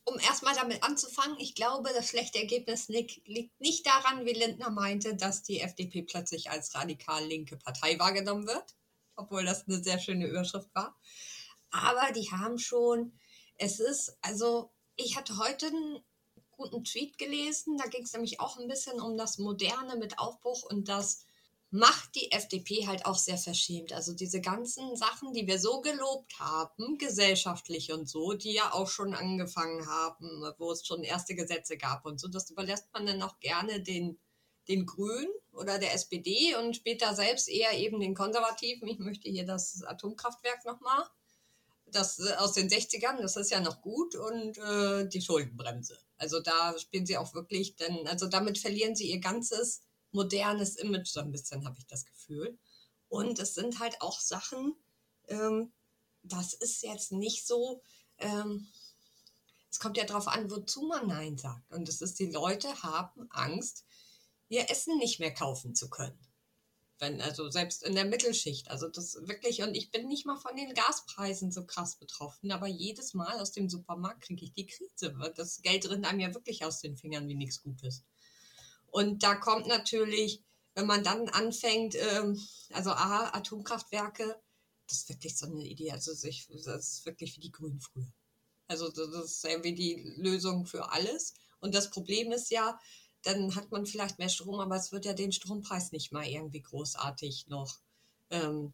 Speaker 2: um erstmal damit anzufangen, ich glaube, das schlechte Ergebnis liegt, nicht daran, wie Lindner meinte, dass die FDP plötzlich als radikal linke Partei wahrgenommen wird, obwohl das eine sehr schöne Überschrift war. Aber die haben schon, es ist, also ich hatte heute einen guten Tweet gelesen. Da ging es nämlich auch ein bisschen um das Moderne mit Aufbruch und das macht die FDP halt auch sehr verschämt. Also diese ganzen Sachen, die wir so gelobt haben, gesellschaftlich und so, die ja auch schon angefangen haben, wo es schon erste Gesetze gab und so, das überlässt man dann auch gerne den, den Grünen oder der SPD und später selbst eher eben den Konservativen. Ich möchte hier das Atomkraftwerk nochmal das äh, aus den 60ern, das ist ja noch gut, und äh, die Schuldenbremse. Also da spielen sie auch wirklich, denn, also damit verlieren sie ihr ganzes modernes Image so ein bisschen, habe ich das Gefühl. Und es sind halt auch Sachen, ähm, das ist jetzt nicht so, ähm, es kommt ja darauf an, wozu man Nein sagt. Und es ist, die Leute haben Angst, ihr Essen nicht mehr kaufen zu können wenn, also selbst in der Mittelschicht. Also das wirklich, und ich bin nicht mal von den Gaspreisen so krass betroffen, aber jedes Mal aus dem Supermarkt kriege ich die Krise. Das Geld rinnt einem ja wirklich aus den Fingern wie nichts Gutes. Und da kommt natürlich, wenn man dann anfängt, ähm, also A, Atomkraftwerke, das ist wirklich so eine Idee. Also ich, das ist wirklich wie die Grünen früher. Also das ist irgendwie die Lösung für alles. Und das Problem ist ja, dann hat man vielleicht mehr Strom, aber es wird ja den Strompreis nicht mal irgendwie großartig noch ähm,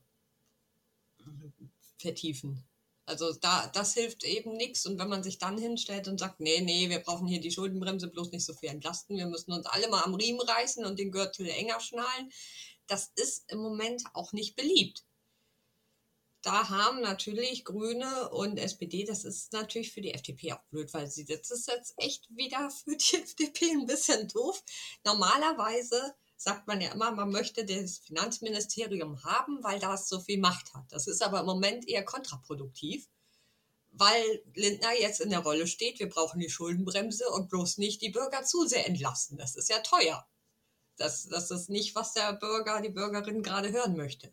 Speaker 2: vertiefen. Also da, das hilft eben nichts. Und wenn man sich dann hinstellt und sagt, nee, nee, wir brauchen hier die Schuldenbremse bloß nicht so viel entlasten, wir müssen uns alle mal am Riemen reißen und den Gürtel enger schnallen, das ist im Moment auch nicht beliebt da haben natürlich Grüne und SPD, das ist natürlich für die FDP auch blöd, weil sie das ist jetzt echt wieder für die FDP ein bisschen doof. Normalerweise sagt man ja immer, man möchte das Finanzministerium haben, weil das so viel Macht hat. Das ist aber im Moment eher kontraproduktiv, weil Lindner jetzt in der Rolle steht, wir brauchen die Schuldenbremse und bloß nicht die Bürger zu sehr entlassen. Das ist ja teuer. Das, das ist nicht, was der Bürger, die Bürgerin gerade hören möchte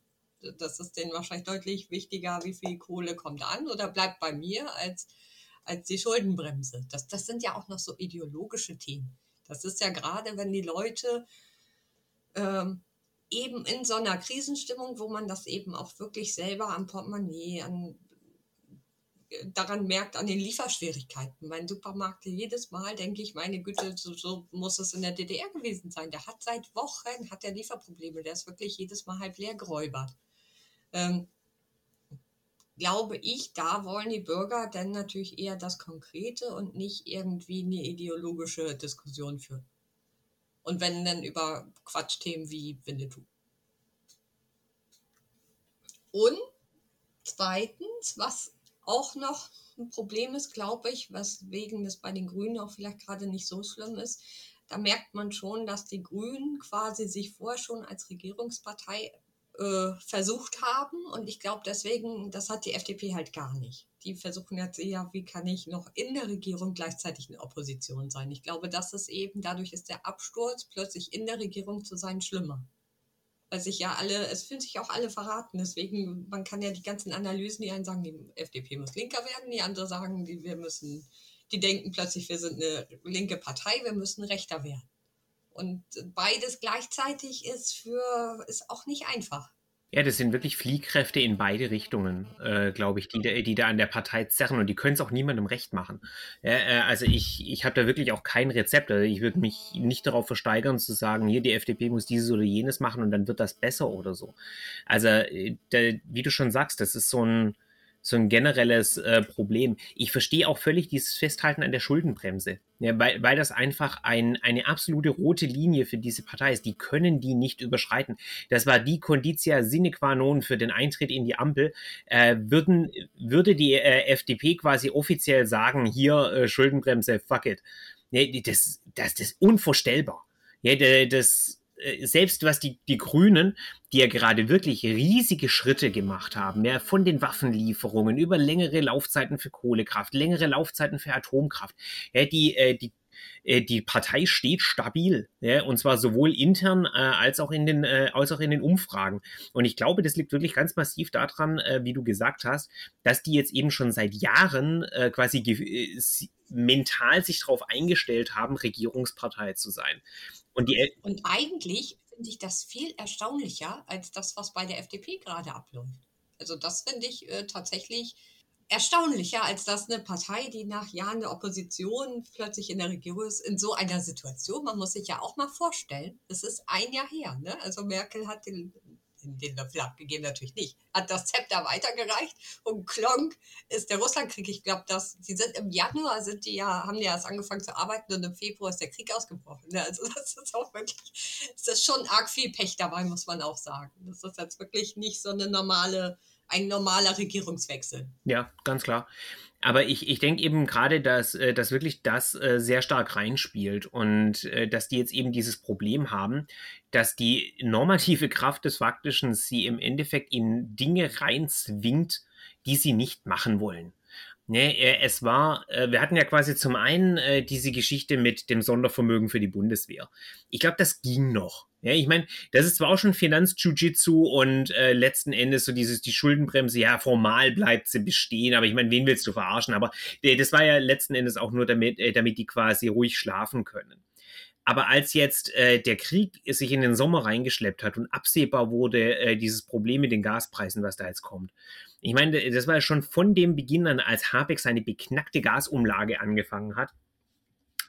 Speaker 2: das ist denen wahrscheinlich deutlich wichtiger, wie viel Kohle kommt an oder bleibt bei mir als, als die Schuldenbremse. Das, das sind ja auch noch so ideologische Themen. Das ist ja gerade, wenn die Leute ähm, eben in so einer Krisenstimmung, wo man das eben auch wirklich selber am Portemonnaie, an, daran merkt, an den Lieferschwierigkeiten. Mein Supermarkt, jedes Mal denke ich, meine Güte, so, so, muss es in der DDR gewesen sein. Der hat seit Wochen, hat der Lieferprobleme, der ist wirklich jedes Mal halb leer geräubert. Ähm, glaube ich, da wollen die Bürger dann natürlich eher das Konkrete und nicht irgendwie eine ideologische Diskussion führen. Und wenn dann über Quatschthemen wie Winnetou. Und zweitens, was auch noch ein Problem ist, glaube ich, weswegen das bei den Grünen auch vielleicht gerade nicht so schlimm ist, da merkt man schon, dass die Grünen quasi sich vorher schon als Regierungspartei äh, versucht haben. Und ich glaube deswegen, das hat die FDP halt gar nicht. Die versuchen jetzt eher, wie kann ich noch in der Regierung gleichzeitig in Opposition sein. Ich glaube, das ist eben, dadurch ist der Absturz plötzlich in der Regierung zu sein schlimmer. Weil sich ja alle, es fühlen sich auch alle verraten. Deswegen, man kann ja die ganzen Analysen, die einen sagen, die FDP muss linker werden, die andere sagen, die, wir müssen, die denken plötzlich, wir sind eine linke Partei, wir müssen rechter werden. Und beides gleichzeitig ist für ist auch nicht einfach.
Speaker 1: Ja, das sind wirklich Fliehkräfte in beide Richtungen, äh, glaube ich, die, die da an der Partei zerren und die können es auch niemandem recht machen. Äh, also ich, ich habe da wirklich auch kein Rezept. Also ich würde mich nicht darauf versteigern zu sagen, hier die FDP muss dieses oder jenes machen und dann wird das besser oder so. Also äh, da, wie du schon sagst, das ist so ein, so ein generelles äh, Problem. Ich verstehe auch völlig dieses Festhalten an der Schuldenbremse, ja, weil, weil das einfach ein, eine absolute rote Linie für diese Partei ist. Die können die nicht überschreiten. Das war die Conditia sine qua non für den Eintritt in die Ampel. Äh, würden, würde die äh, FDP quasi offiziell sagen, hier äh, Schuldenbremse, fuck it. Ja, das, das, das ist unvorstellbar. Ja, das, selbst was die, die Grünen, die ja gerade wirklich riesige Schritte gemacht haben, ja, von den Waffenlieferungen über längere Laufzeiten für Kohlekraft, längere Laufzeiten für Atomkraft, ja, die, äh, die äh, die Partei steht stabil, ja, und zwar sowohl intern äh, als auch in den äh, als auch in den Umfragen. Und ich glaube, das liegt wirklich ganz massiv daran, äh, wie du gesagt hast, dass die jetzt eben schon seit Jahren äh, quasi mental sich darauf eingestellt haben, Regierungspartei zu sein.
Speaker 2: Und, die und eigentlich finde ich das viel erstaunlicher als das, was bei der FDP gerade abläuft. Also das finde ich äh, tatsächlich erstaunlicher, als dass eine Partei, die nach Jahren der Opposition plötzlich in der Regierung ist, in so einer Situation, man muss sich ja auch mal vorstellen, es ist ein Jahr her. Ne? Also Merkel hat den den Löffel abgegeben, natürlich nicht. Hat das Zepter weitergereicht und klonk ist der Russlandkrieg. Ich glaube, dass die sind im Januar sind die ja, haben die erst angefangen zu arbeiten und im Februar ist der Krieg ausgebrochen. Ne? Also das ist auch wirklich, es ist schon arg viel Pech dabei, muss man auch sagen. Das ist jetzt wirklich nicht so eine normale, ein normaler Regierungswechsel.
Speaker 1: Ja, ganz klar. Aber ich, ich denke eben gerade, dass, äh, dass wirklich das äh, sehr stark reinspielt und äh, dass die jetzt eben dieses Problem haben, dass die normative Kraft des Faktischen sie im Endeffekt in Dinge reinzwingt, die sie nicht machen wollen. Ne, es war, wir hatten ja quasi zum einen diese Geschichte mit dem Sondervermögen für die Bundeswehr. Ich glaube, das ging noch. Ja, ich meine, das ist zwar auch schon Finanz-Jiu-Jitsu und äh, letzten Endes so dieses, die Schuldenbremse, ja, formal bleibt sie bestehen, aber ich meine, wen willst du verarschen? Aber äh, das war ja letzten Endes auch nur damit, äh, damit die quasi ruhig schlafen können. Aber als jetzt äh, der Krieg sich in den Sommer reingeschleppt hat und absehbar wurde äh, dieses Problem mit den Gaspreisen, was da jetzt kommt. Ich meine, das war ja schon von dem Beginn an, als Habeck seine beknackte Gasumlage angefangen hat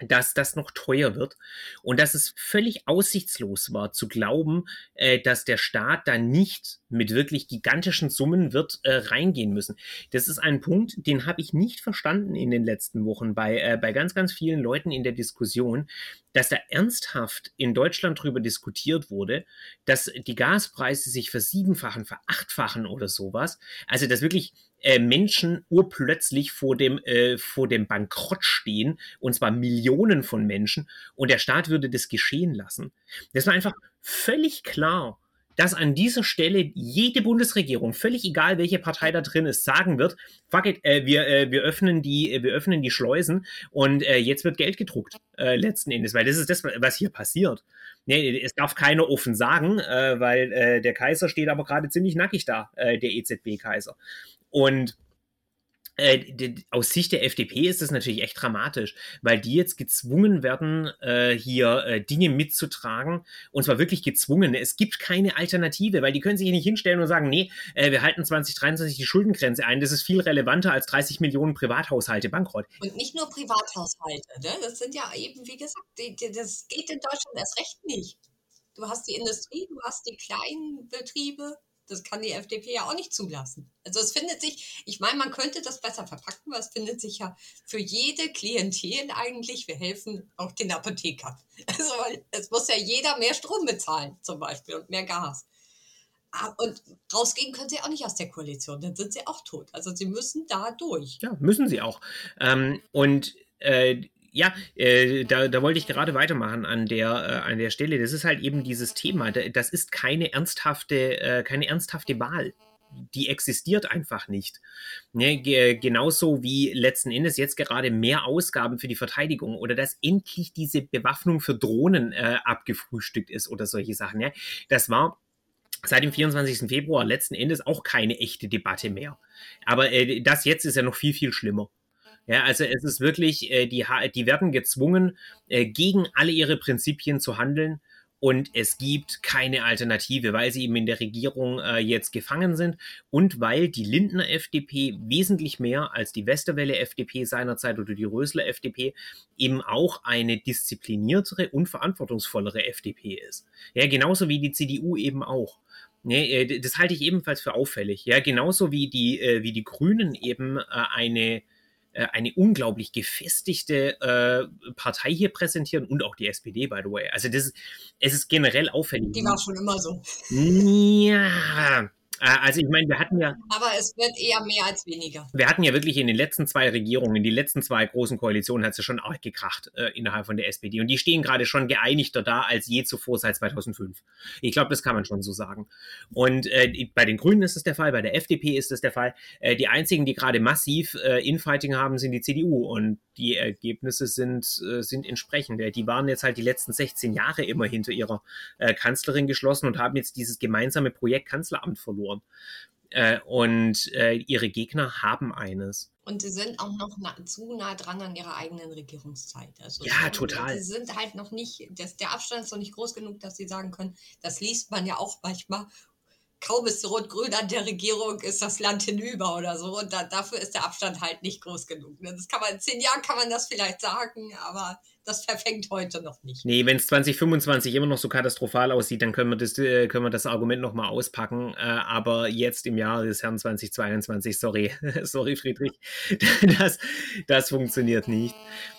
Speaker 1: dass das noch teuer wird und dass es völlig aussichtslos war zu glauben, äh, dass der Staat da nicht mit wirklich gigantischen Summen wird äh, reingehen müssen. Das ist ein Punkt, den habe ich nicht verstanden in den letzten Wochen bei, äh, bei ganz, ganz vielen Leuten in der Diskussion, dass da ernsthaft in Deutschland darüber diskutiert wurde, dass die Gaspreise sich versiebenfachen, verachtfachen oder sowas. Also, dass wirklich äh, Menschen urplötzlich vor dem, äh, vor dem Bankrott stehen, und zwar Millionen von Menschen, und der Staat würde das geschehen lassen. Das war einfach völlig klar, dass an dieser Stelle jede Bundesregierung, völlig egal welche Partei da drin ist, sagen wird, fuck it, äh, wir, äh, wir, öffnen die, äh, wir öffnen die Schleusen und äh, jetzt wird Geld gedruckt, äh, letzten Endes, weil das ist das, was hier passiert. Nee, es darf keiner offen sagen, weil der Kaiser steht aber gerade ziemlich nackig da, der EZB-Kaiser. Und äh, aus Sicht der FDP ist das natürlich echt dramatisch, weil die jetzt gezwungen werden, äh, hier äh, Dinge mitzutragen und zwar wirklich gezwungen. Es gibt keine Alternative, weil die können sich nicht hinstellen und sagen, nee, wir halten 2023 die Schuldengrenze ein. Das ist viel relevanter als 30 Millionen Privathaushalte bankrott.
Speaker 2: Und nicht nur Privathaushalte, ne? das sind ja eben, wie gesagt, das geht in Deutschland erst recht nicht. Du hast die Industrie, du hast die kleinen Betriebe, Das kann die FDP ja auch nicht zulassen. Also es findet sich, ich meine, man könnte das besser verpacken, weil es findet sich ja für jede Klientel eigentlich, wir helfen auch den Apothekern. Also es muss ja jeder mehr Strom bezahlen zum Beispiel und mehr Gas. Ah, und rausgehen können sie auch nicht aus der Koalition, dann sind sie auch tot. Also sie müssen da durch.
Speaker 1: Ja, müssen sie auch. Ähm, und äh, ja, äh, da, da wollte ich gerade weitermachen an der, äh, an der Stelle. Das ist halt eben dieses Thema. Das ist keine ernsthafte, äh, keine ernsthafte Wahl. Die existiert einfach nicht. Ne, genauso wie letzten Endes jetzt gerade mehr Ausgaben für die Verteidigung oder dass endlich diese Bewaffnung für Drohnen äh, abgefrühstückt ist oder solche Sachen. Ja. Das war seit dem 24. Februar letzten Endes auch keine echte Debatte mehr. Aber äh, das jetzt ist ja noch viel, viel schlimmer. Ja, also es ist wirklich, äh, die, die werden gezwungen, äh, gegen alle ihre Prinzipien zu handeln. Und es gibt keine Alternative, weil sie eben in der Regierung äh, jetzt gefangen sind und weil die Lindner FDP wesentlich mehr als die Westerwelle FDP seinerzeit oder die Rösler FDP eben auch eine diszipliniertere und verantwortungsvollere FDP ist. Ja, genauso wie die CDU eben auch. Nee, äh, das halte ich ebenfalls für auffällig. Ja, genauso wie die, äh, wie die Grünen eben äh, eine, eine unglaublich gefestigte äh, Partei hier präsentieren und auch die SPD, by the way. Also das, es ist generell auffällig.
Speaker 2: Die war schon immer so.
Speaker 1: Ja, äh, also ich meine, wir hatten ja.
Speaker 2: Aber es wird eher mehr als weniger.
Speaker 1: Wir hatten ja wirklich in den letzten zwei Regierungen, in den letzten zwei großen Koalitionen hat es ja schon arg gekracht äh, innerhalb von der SPD. Und die stehen gerade schon geeinigter da als je zuvor seit 2005. Ich glaube, das kann man schon so sagen. Und äh, bei den Grünen ist es der Fall, bei der FDP ist es der Fall. Äh, die einzigen, die gerade massiv äh, Infighting haben, sind die CDU. Und die Ergebnisse sind, äh, sind entsprechend. Die waren jetzt halt die letzten 16 Jahre immer hinter ihrer äh, Kanzlerin geschlossen und haben jetzt dieses gemeinsame Projekt Kanzleramt verloren. Äh, und äh, ihre Gegner haben eines.
Speaker 2: Und sie sind auch noch na, zu nah dran an ihrer eigenen Regierungszeit.
Speaker 1: Also ja, sie, total.
Speaker 2: Sie sind halt noch nicht, das, der Abstand ist noch nicht groß genug, dass sie sagen können, das liest man ja auch manchmal kaum ist Rot-Grün an der Regierung, ist das Land hinüber oder so. Und da, dafür ist der Abstand halt nicht groß genug. Ne? Das kann man, in zehn Jahren kann man das vielleicht sagen, aber das verfängt heute noch nicht.
Speaker 1: Nee, wenn es 2025 immer noch so katastrophal aussieht, dann können wir das, äh, können wir das Argument nochmal auspacken. Äh, aber jetzt im Jahr des Herrn 2022, sorry, sorry Friedrich, das, das funktioniert nicht.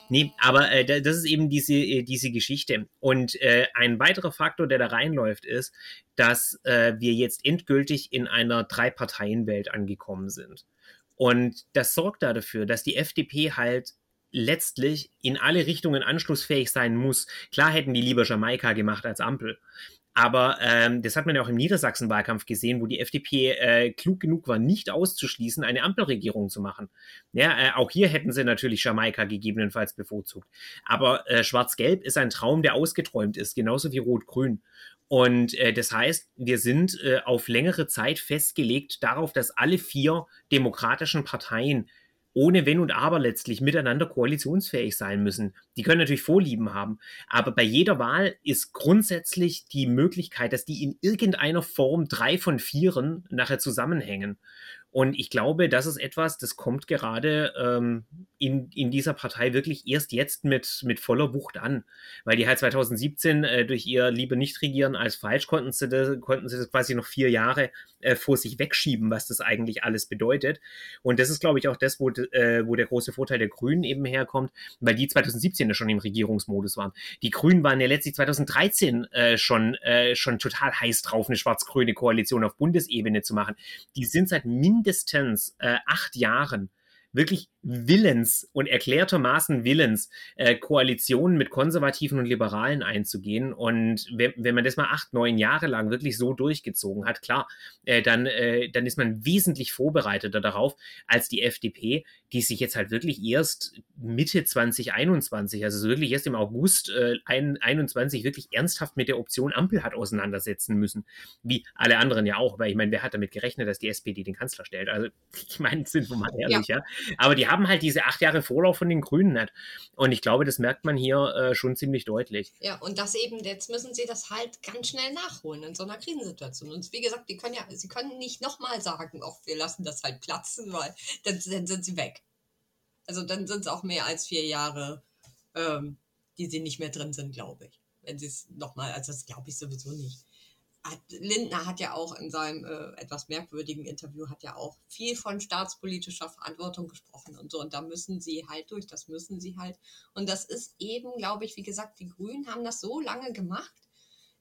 Speaker 1: Nee, aber äh, das ist eben diese, diese Geschichte. Und ein weiterer Faktor, der da reinläuft, ist, dass wir jetzt endgültig in einer Drei-Parteien-Welt angekommen sind. Und das sorgt dafür, dass die FDP halt letztlich in alle Richtungen anschlussfähig sein muss. Klar hätten die lieber Jamaika gemacht als Ampel. Aber ähm, das hat man ja auch im Niedersachsen-Wahlkampf gesehen, wo die FDP äh, klug genug war, nicht auszuschließen, eine Ampelregierung zu machen. Ja, äh, auch hier hätten sie natürlich Jamaika gegebenenfalls bevorzugt. Aber äh, Schwarz-Gelb ist ein Traum, der ausgeträumt ist, genauso wie Rot-Grün. Und äh, das heißt, wir sind äh, auf längere Zeit festgelegt darauf, dass alle vier demokratischen Parteien ohne Wenn und Aber letztlich miteinander koalitionsfähig sein müssen. Die können natürlich Vorlieben haben, aber bei jeder Wahl ist grundsätzlich die Möglichkeit, dass die in irgendeiner Form drei von vieren nachher zusammenhängen. Und ich glaube, das ist etwas, das kommt gerade ähm, in, in dieser Partei wirklich erst jetzt mit, mit voller Wucht an. Weil die halt 2017 äh, durch ihr Liebe nicht regieren als falsch konnten sie, das, konnten sie das quasi noch vier Jahre äh, vor sich wegschieben, was das eigentlich alles bedeutet. Und das ist, glaube ich, auch das, wo, äh, wo der große Vorteil der Grünen eben herkommt, weil die 2017 ja schon im Regierungsmodus waren. Die Grünen waren ja letztlich 2013 äh, schon, äh, schon total heiß drauf, eine schwarz-grüne Koalition auf Bundesebene zu machen. Die sind seit mindestens äh, acht Jahren wirklich Willens und erklärtermaßen Willens, äh, Koalitionen mit Konservativen und Liberalen einzugehen. Und wenn, wenn man das mal acht, neun Jahre lang wirklich so durchgezogen hat, klar, äh, dann, äh, dann ist man wesentlich vorbereiteter darauf als die FDP, die sich jetzt halt wirklich erst Mitte 2021, also wirklich erst im August äh, 21 wirklich ernsthaft mit der Option Ampel hat auseinandersetzen müssen. Wie alle anderen ja auch, weil ich meine, wer hat damit gerechnet, dass die SPD den Kanzler stellt? Also ich meine, sind wir mal ehrlich, ja. ja. Aber die haben halt diese acht Jahre Vorlauf von den Grünen nicht. Und ich glaube, das merkt man hier äh, schon ziemlich deutlich.
Speaker 2: Ja, und das eben, jetzt müssen sie das halt ganz schnell nachholen in so einer Krisensituation. Und wie gesagt, die können ja, sie können nicht nochmal sagen, auch wir lassen das halt platzen, weil dann, dann sind sie weg. Also dann sind es auch mehr als vier Jahre, ähm, die sie nicht mehr drin sind, glaube ich. Wenn sie es nochmal, also das glaube ich sowieso nicht. Lindner hat ja auch in seinem äh, etwas merkwürdigen Interview hat ja auch viel von staatspolitischer Verantwortung gesprochen und so. Und da müssen sie halt durch, das müssen sie halt. Und das ist eben, glaube ich, wie gesagt, die Grünen haben das so lange gemacht,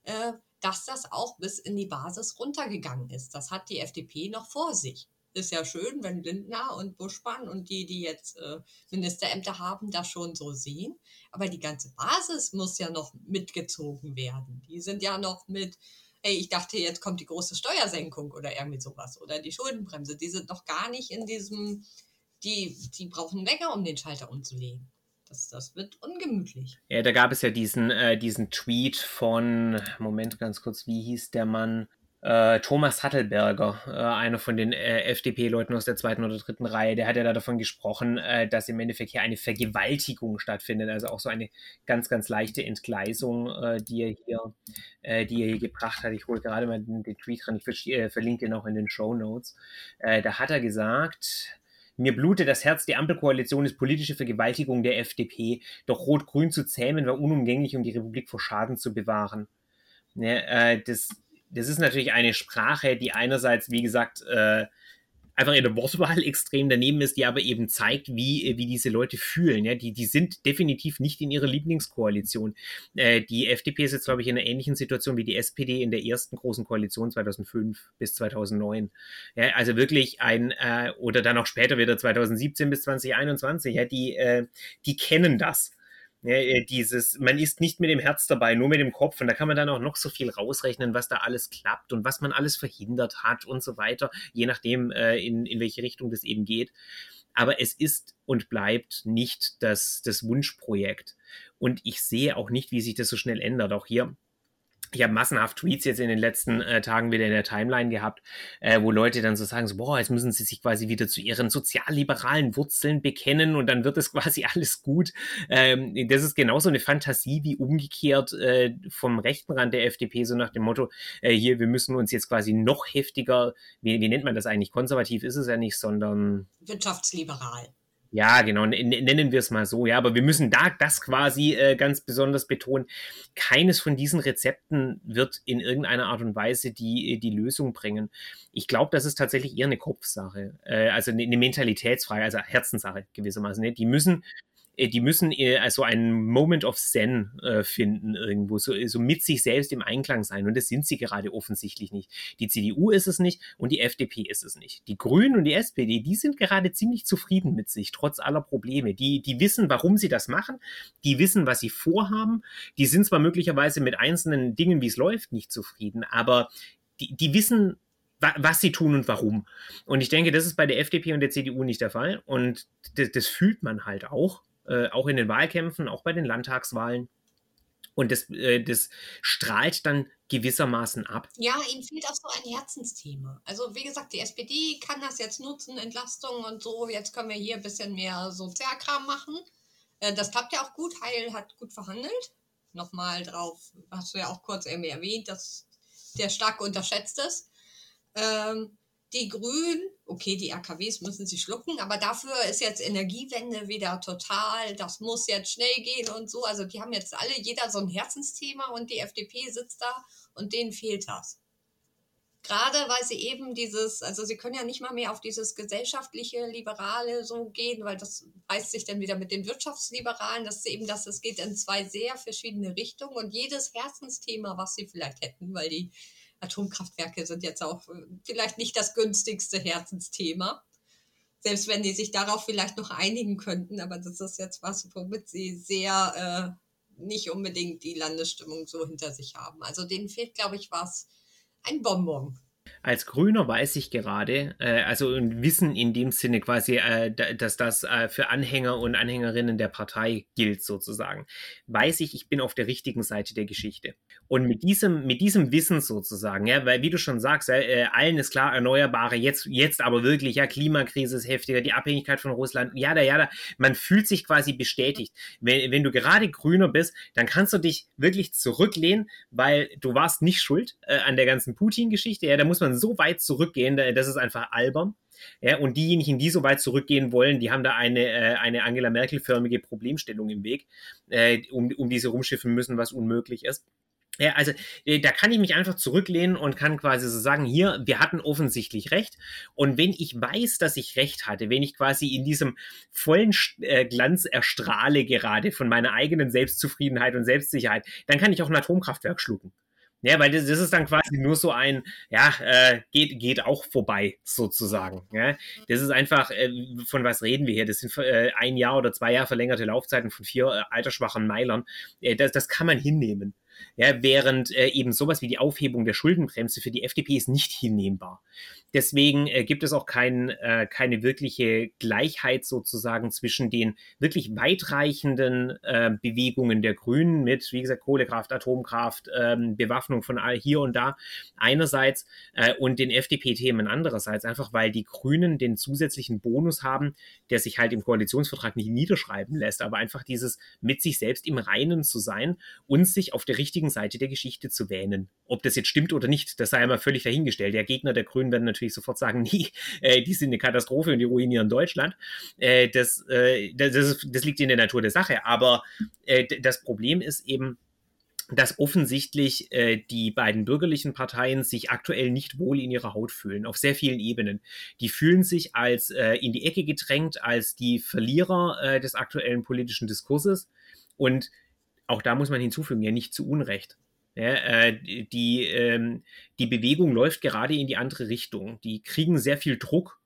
Speaker 2: äh, dass das auch bis in die Basis runtergegangen ist. Das hat die FDP noch vor sich. Ist ja schön, wenn Lindner und Buschmann und die, die jetzt äh, Ministerämter haben, das schon so sehen. Aber die ganze Basis muss ja noch mitgezogen werden. Die sind ja noch mit ey, ich dachte, jetzt kommt die große Steuersenkung oder irgendwie sowas oder die Schuldenbremse. Die sind noch gar nicht in diesem, die, die brauchen länger, um den Schalter umzulegen. Das, das wird ungemütlich.
Speaker 1: Ja, da gab es ja diesen, äh, diesen Tweet von, Moment ganz kurz, wie hieß der Mann? Äh, Thomas Hattelberger, äh, einer von den äh, FDP-Leuten aus der zweiten oder dritten Reihe, der hat ja da davon gesprochen, dass im Endeffekt hier eine Vergewaltigung stattfindet, also auch so eine ganz, ganz leichte Entgleisung, die er hier, die er hier gebracht hat. Ich hole gerade mal den, den Tweet ran, ich verlinke ihn auch in den Show Notes. da hat er gesagt, mir blutet das Herz, die Ampelkoalition ist politische Vergewaltigung der FDP. Doch Rot-Grün zu zähmen war unumgänglich, um die Republik vor Schaden zu bewahren. Ja, äh, das das ist natürlich eine Sprache, die einerseits, wie gesagt, äh, einfach in der Wortwahl extrem daneben ist, die aber eben zeigt, wie, wie diese Leute fühlen. Ja? Die, die sind definitiv nicht in ihrer Lieblingskoalition. Äh, die FDP ist jetzt, glaube ich, in einer ähnlichen Situation wie die SPD in der ersten großen Koalition 2005 bis 2009. Ja, also wirklich ein, äh, oder dann auch später wieder 2017 bis 2021, ja, die, äh, die kennen das. Ja, äh, dieses, man ist nicht mit dem Herz dabei, nur mit dem Kopf. Und da kann man dann auch noch so viel rausrechnen, was da alles klappt und was man alles verhindert hat und so weiter, je nachdem, äh, in, in welche Richtung das eben geht. Aber es ist und bleibt nicht das, das Wunschprojekt. Und ich sehe auch nicht, wie sich das so schnell ändert. Auch hier ich habe massenhaft Tweets jetzt in den letzten äh, Tagen wieder in der Timeline gehabt, äh, wo Leute dann so sagen, so, boah, jetzt müssen sie sich quasi wieder zu ihren sozialliberalen Wurzeln bekennen und dann wird es quasi alles gut. Ähm, das ist genauso eine Fantasie wie umgekehrt äh, vom rechten Rand der FDP, so nach dem Motto, äh, hier, wir müssen uns jetzt quasi noch heftiger, wie, wie nennt man das eigentlich? Konservativ ist es ja nicht, sondern
Speaker 2: wirtschaftsliberal.
Speaker 1: Ja, genau, nennen wir es mal so, ja, aber wir müssen da das quasi äh, ganz besonders betonen. Keines von diesen Rezepten wird in irgendeiner Art und Weise die, die Lösung bringen. Ich glaube, das ist tatsächlich eher eine Kopfsache, äh, also eine, eine Mentalitätsfrage, also Herzenssache gewissermaßen. Ne? Die müssen äh, die müssen äh, also einen Moment of Zen äh, finden irgendwo, so, so mit sich selbst im Einklang sein. Und das sind sie gerade offensichtlich nicht. Die CDU ist es nicht und die FDP ist es nicht. Die Grünen und die SPD, die sind gerade ziemlich zufrieden mit sich, trotz aller Probleme. Die, die wissen, warum sie das machen. Die wissen, was sie vorhaben. Die sind zwar möglicherweise mit einzelnen Dingen, wie es läuft, nicht zufrieden, aber die, die wissen, was sie tun und warum. Und ich denke, das ist bei der FDP und der CDU nicht der Fall. Und das, das fühlt man halt auch. Äh, auch in den Wahlkämpfen, auch bei den Landtagswahlen. Und das, äh, das strahlt dann gewissermaßen ab.
Speaker 2: Ja, ihm fehlt auch so ein Herzensthema. Also wie gesagt, die SPD kann das jetzt nutzen, Entlastung und so. Jetzt können wir hier ein bisschen mehr Sozialkram machen. Äh, das klappt ja auch gut. Heil hat gut verhandelt. Nochmal drauf, hast du ja auch kurz irgendwie erwähnt, dass der stark unterschätzt ist. Ähm, die Grünen, okay, die AKWs müssen sie schlucken, aber dafür ist jetzt Energiewende wieder total, das muss jetzt schnell gehen und so. Also die haben jetzt alle, jeder so ein Herzensthema und die FDP sitzt da und denen fehlt das. Gerade weil sie eben dieses, also sie können ja nicht mal mehr auf dieses gesellschaftliche Liberale so gehen, weil das reißt sich dann wieder mit den Wirtschaftsliberalen, dass eben, dass es geht in zwei sehr verschiedene Richtungen und jedes Herzensthema, was sie vielleicht hätten, weil die Atomkraftwerke sind jetzt auch äh, vielleicht nicht das günstigste Herzensthema. Selbst wenn die sich darauf vielleicht noch einigen könnten, aber das ist jetzt was, womit sie sehr äh, nicht unbedingt die Landesstimmung so hinter sich haben. Also denen fehlt, glaube ich, was, ein Bonbon
Speaker 1: als Grüner weiß ich gerade, äh, also Wissen in dem Sinne quasi, äh, dass das äh, für Anhänger und Anhängerinnen der Partei gilt sozusagen, weiß ich, ich bin auf der richtigen Seite der Geschichte. Und mit diesem, mit diesem Wissen sozusagen, ja, weil wie du schon sagst, äh, allen ist klar, Erneuerbare, jetzt, jetzt aber wirklich, ja, Klimakrise ist heftiger, die Abhängigkeit von Russland, ja, da, ja, da, man fühlt sich quasi bestätigt. Wenn, wenn du gerade Grüner bist, dann kannst du dich wirklich zurücklehnen, weil du warst nicht schuld äh, an der ganzen Putin-Geschichte, ja, da muss man so weit zurückgehen, das ist einfach albern. Ja, und diejenigen, die so weit zurückgehen wollen, die haben da eine, äh, eine Angela Merkel-förmige Problemstellung im Weg, äh, um, um diese rumschiffen müssen, was unmöglich ist. Ja, also äh, da kann ich mich einfach zurücklehnen und kann quasi so sagen, hier, wir hatten offensichtlich recht. Und wenn ich weiß, dass ich recht hatte, wenn ich quasi in diesem vollen äh, Glanz erstrahle gerade von meiner eigenen Selbstzufriedenheit und Selbstsicherheit, dann kann ich auch ein Atomkraftwerk schlucken. Ja, weil das, das ist dann quasi nur so ein, ja, äh, geht, geht auch vorbei, sozusagen. Ja? Das ist einfach, äh, von was reden wir hier? Das sind äh, ein Jahr oder zwei Jahre verlängerte Laufzeiten von vier äh, altersschwachen Meilern. Äh, das, das kann man hinnehmen. Ja, während äh, eben sowas wie die Aufhebung der Schuldenbremse für die FDP ist nicht hinnehmbar. Deswegen äh, gibt es auch kein, äh, keine wirkliche Gleichheit sozusagen zwischen den wirklich weitreichenden äh, Bewegungen der Grünen mit, wie gesagt, Kohlekraft, Atomkraft, ähm, Bewaffnung von all hier und da einerseits äh, und den FDP-Themen andererseits, einfach weil die Grünen den zusätzlichen Bonus haben, der sich halt im Koalitionsvertrag nicht niederschreiben lässt, aber einfach dieses mit sich selbst im Reinen zu sein und sich auf der richtigen Seite der Geschichte zu wähnen. Ob das jetzt stimmt oder nicht, das sei einmal völlig dahingestellt. Der Gegner der Grünen werden natürlich sofort sagen, nee, äh, die sind eine Katastrophe und die ruinieren Deutschland. Äh, das, äh, das, das, liegt in der Natur der Sache. Aber äh, das Problem ist eben, dass offensichtlich äh, die beiden bürgerlichen Parteien sich aktuell nicht wohl in ihrer Haut fühlen, auf sehr vielen Ebenen. Die fühlen sich als äh, in die Ecke gedrängt, als die Verlierer äh, des aktuellen politischen Diskurses. Und auch da muss man hinzufügen, ja nicht zu Unrecht. Ja, äh, die, ähm, die Bewegung läuft gerade in die andere Richtung. Die kriegen sehr viel Druck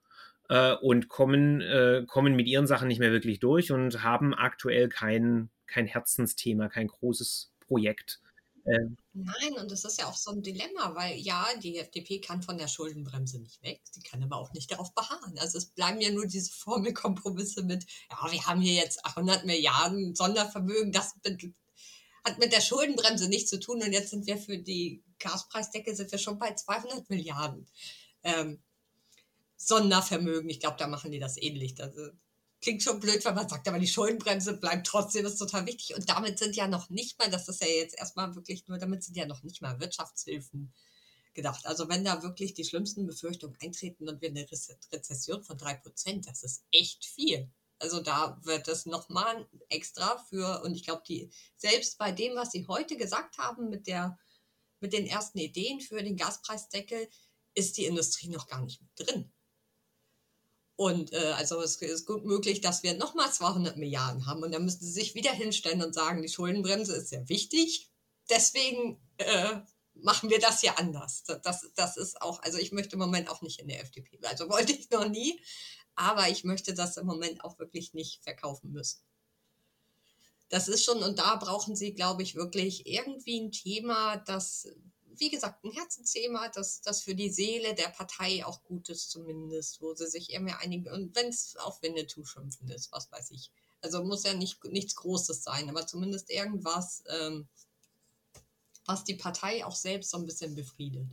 Speaker 1: äh, und kommen, äh, kommen mit ihren Sachen nicht mehr wirklich durch und haben aktuell kein, kein Herzensthema, kein großes Projekt.
Speaker 2: Ähm. Nein, und das ist ja auch so ein Dilemma, weil ja, die FDP kann von der Schuldenbremse nicht weg, sie kann aber auch nicht darauf beharren. Also es bleiben ja nur diese Formelkompromisse mit, ja, wir haben hier jetzt 100 Milliarden Sondervermögen, das hat mit der Schuldenbremse nichts zu tun und jetzt sind wir für die Gaspreisdecke sind wir schon bei 200 Milliarden ähm, Sondervermögen. Ich glaube, da machen die das ähnlich. Das äh, klingt schon blöd, wenn man sagt, aber die Schuldenbremse bleibt trotzdem, ist total wichtig. Und damit sind ja noch nicht mal, das ist ja jetzt erstmal wirklich nur, damit sind ja noch nicht mal Wirtschaftshilfen gedacht. Also wenn da wirklich die schlimmsten Befürchtungen eintreten und wir eine Rezession von 3%, das ist echt viel. Also da wird es nochmal extra für, und ich glaube, die, selbst bei dem, was Sie heute gesagt haben, mit der, mit den ersten Ideen für den Gaspreisdeckel, ist die Industrie noch gar nicht mit drin. Und äh, also es ist gut möglich, dass wir nochmal 200 Milliarden haben und dann müssen sie sich wieder hinstellen und sagen, die Schuldenbremse ist sehr wichtig. Deswegen äh, machen wir das ja anders. Das, das ist auch, also ich möchte im Moment auch nicht in der FDP, also wollte ich noch nie, aber ich möchte das im Moment auch wirklich nicht verkaufen müssen. Das ist schon, und da brauchen Sie, glaube ich, wirklich irgendwie ein Thema, das, wie gesagt, ein Herzensthema, das, das für die Seele der Partei auch gut ist, zumindest, wo sie sich irgendwie einigen, und wenn es auf Winnetou schimpfen ist, was weiß ich. Also muss ja nicht, nichts Großes sein, aber zumindest irgendwas, ähm, was die Partei auch selbst so ein bisschen befriedet.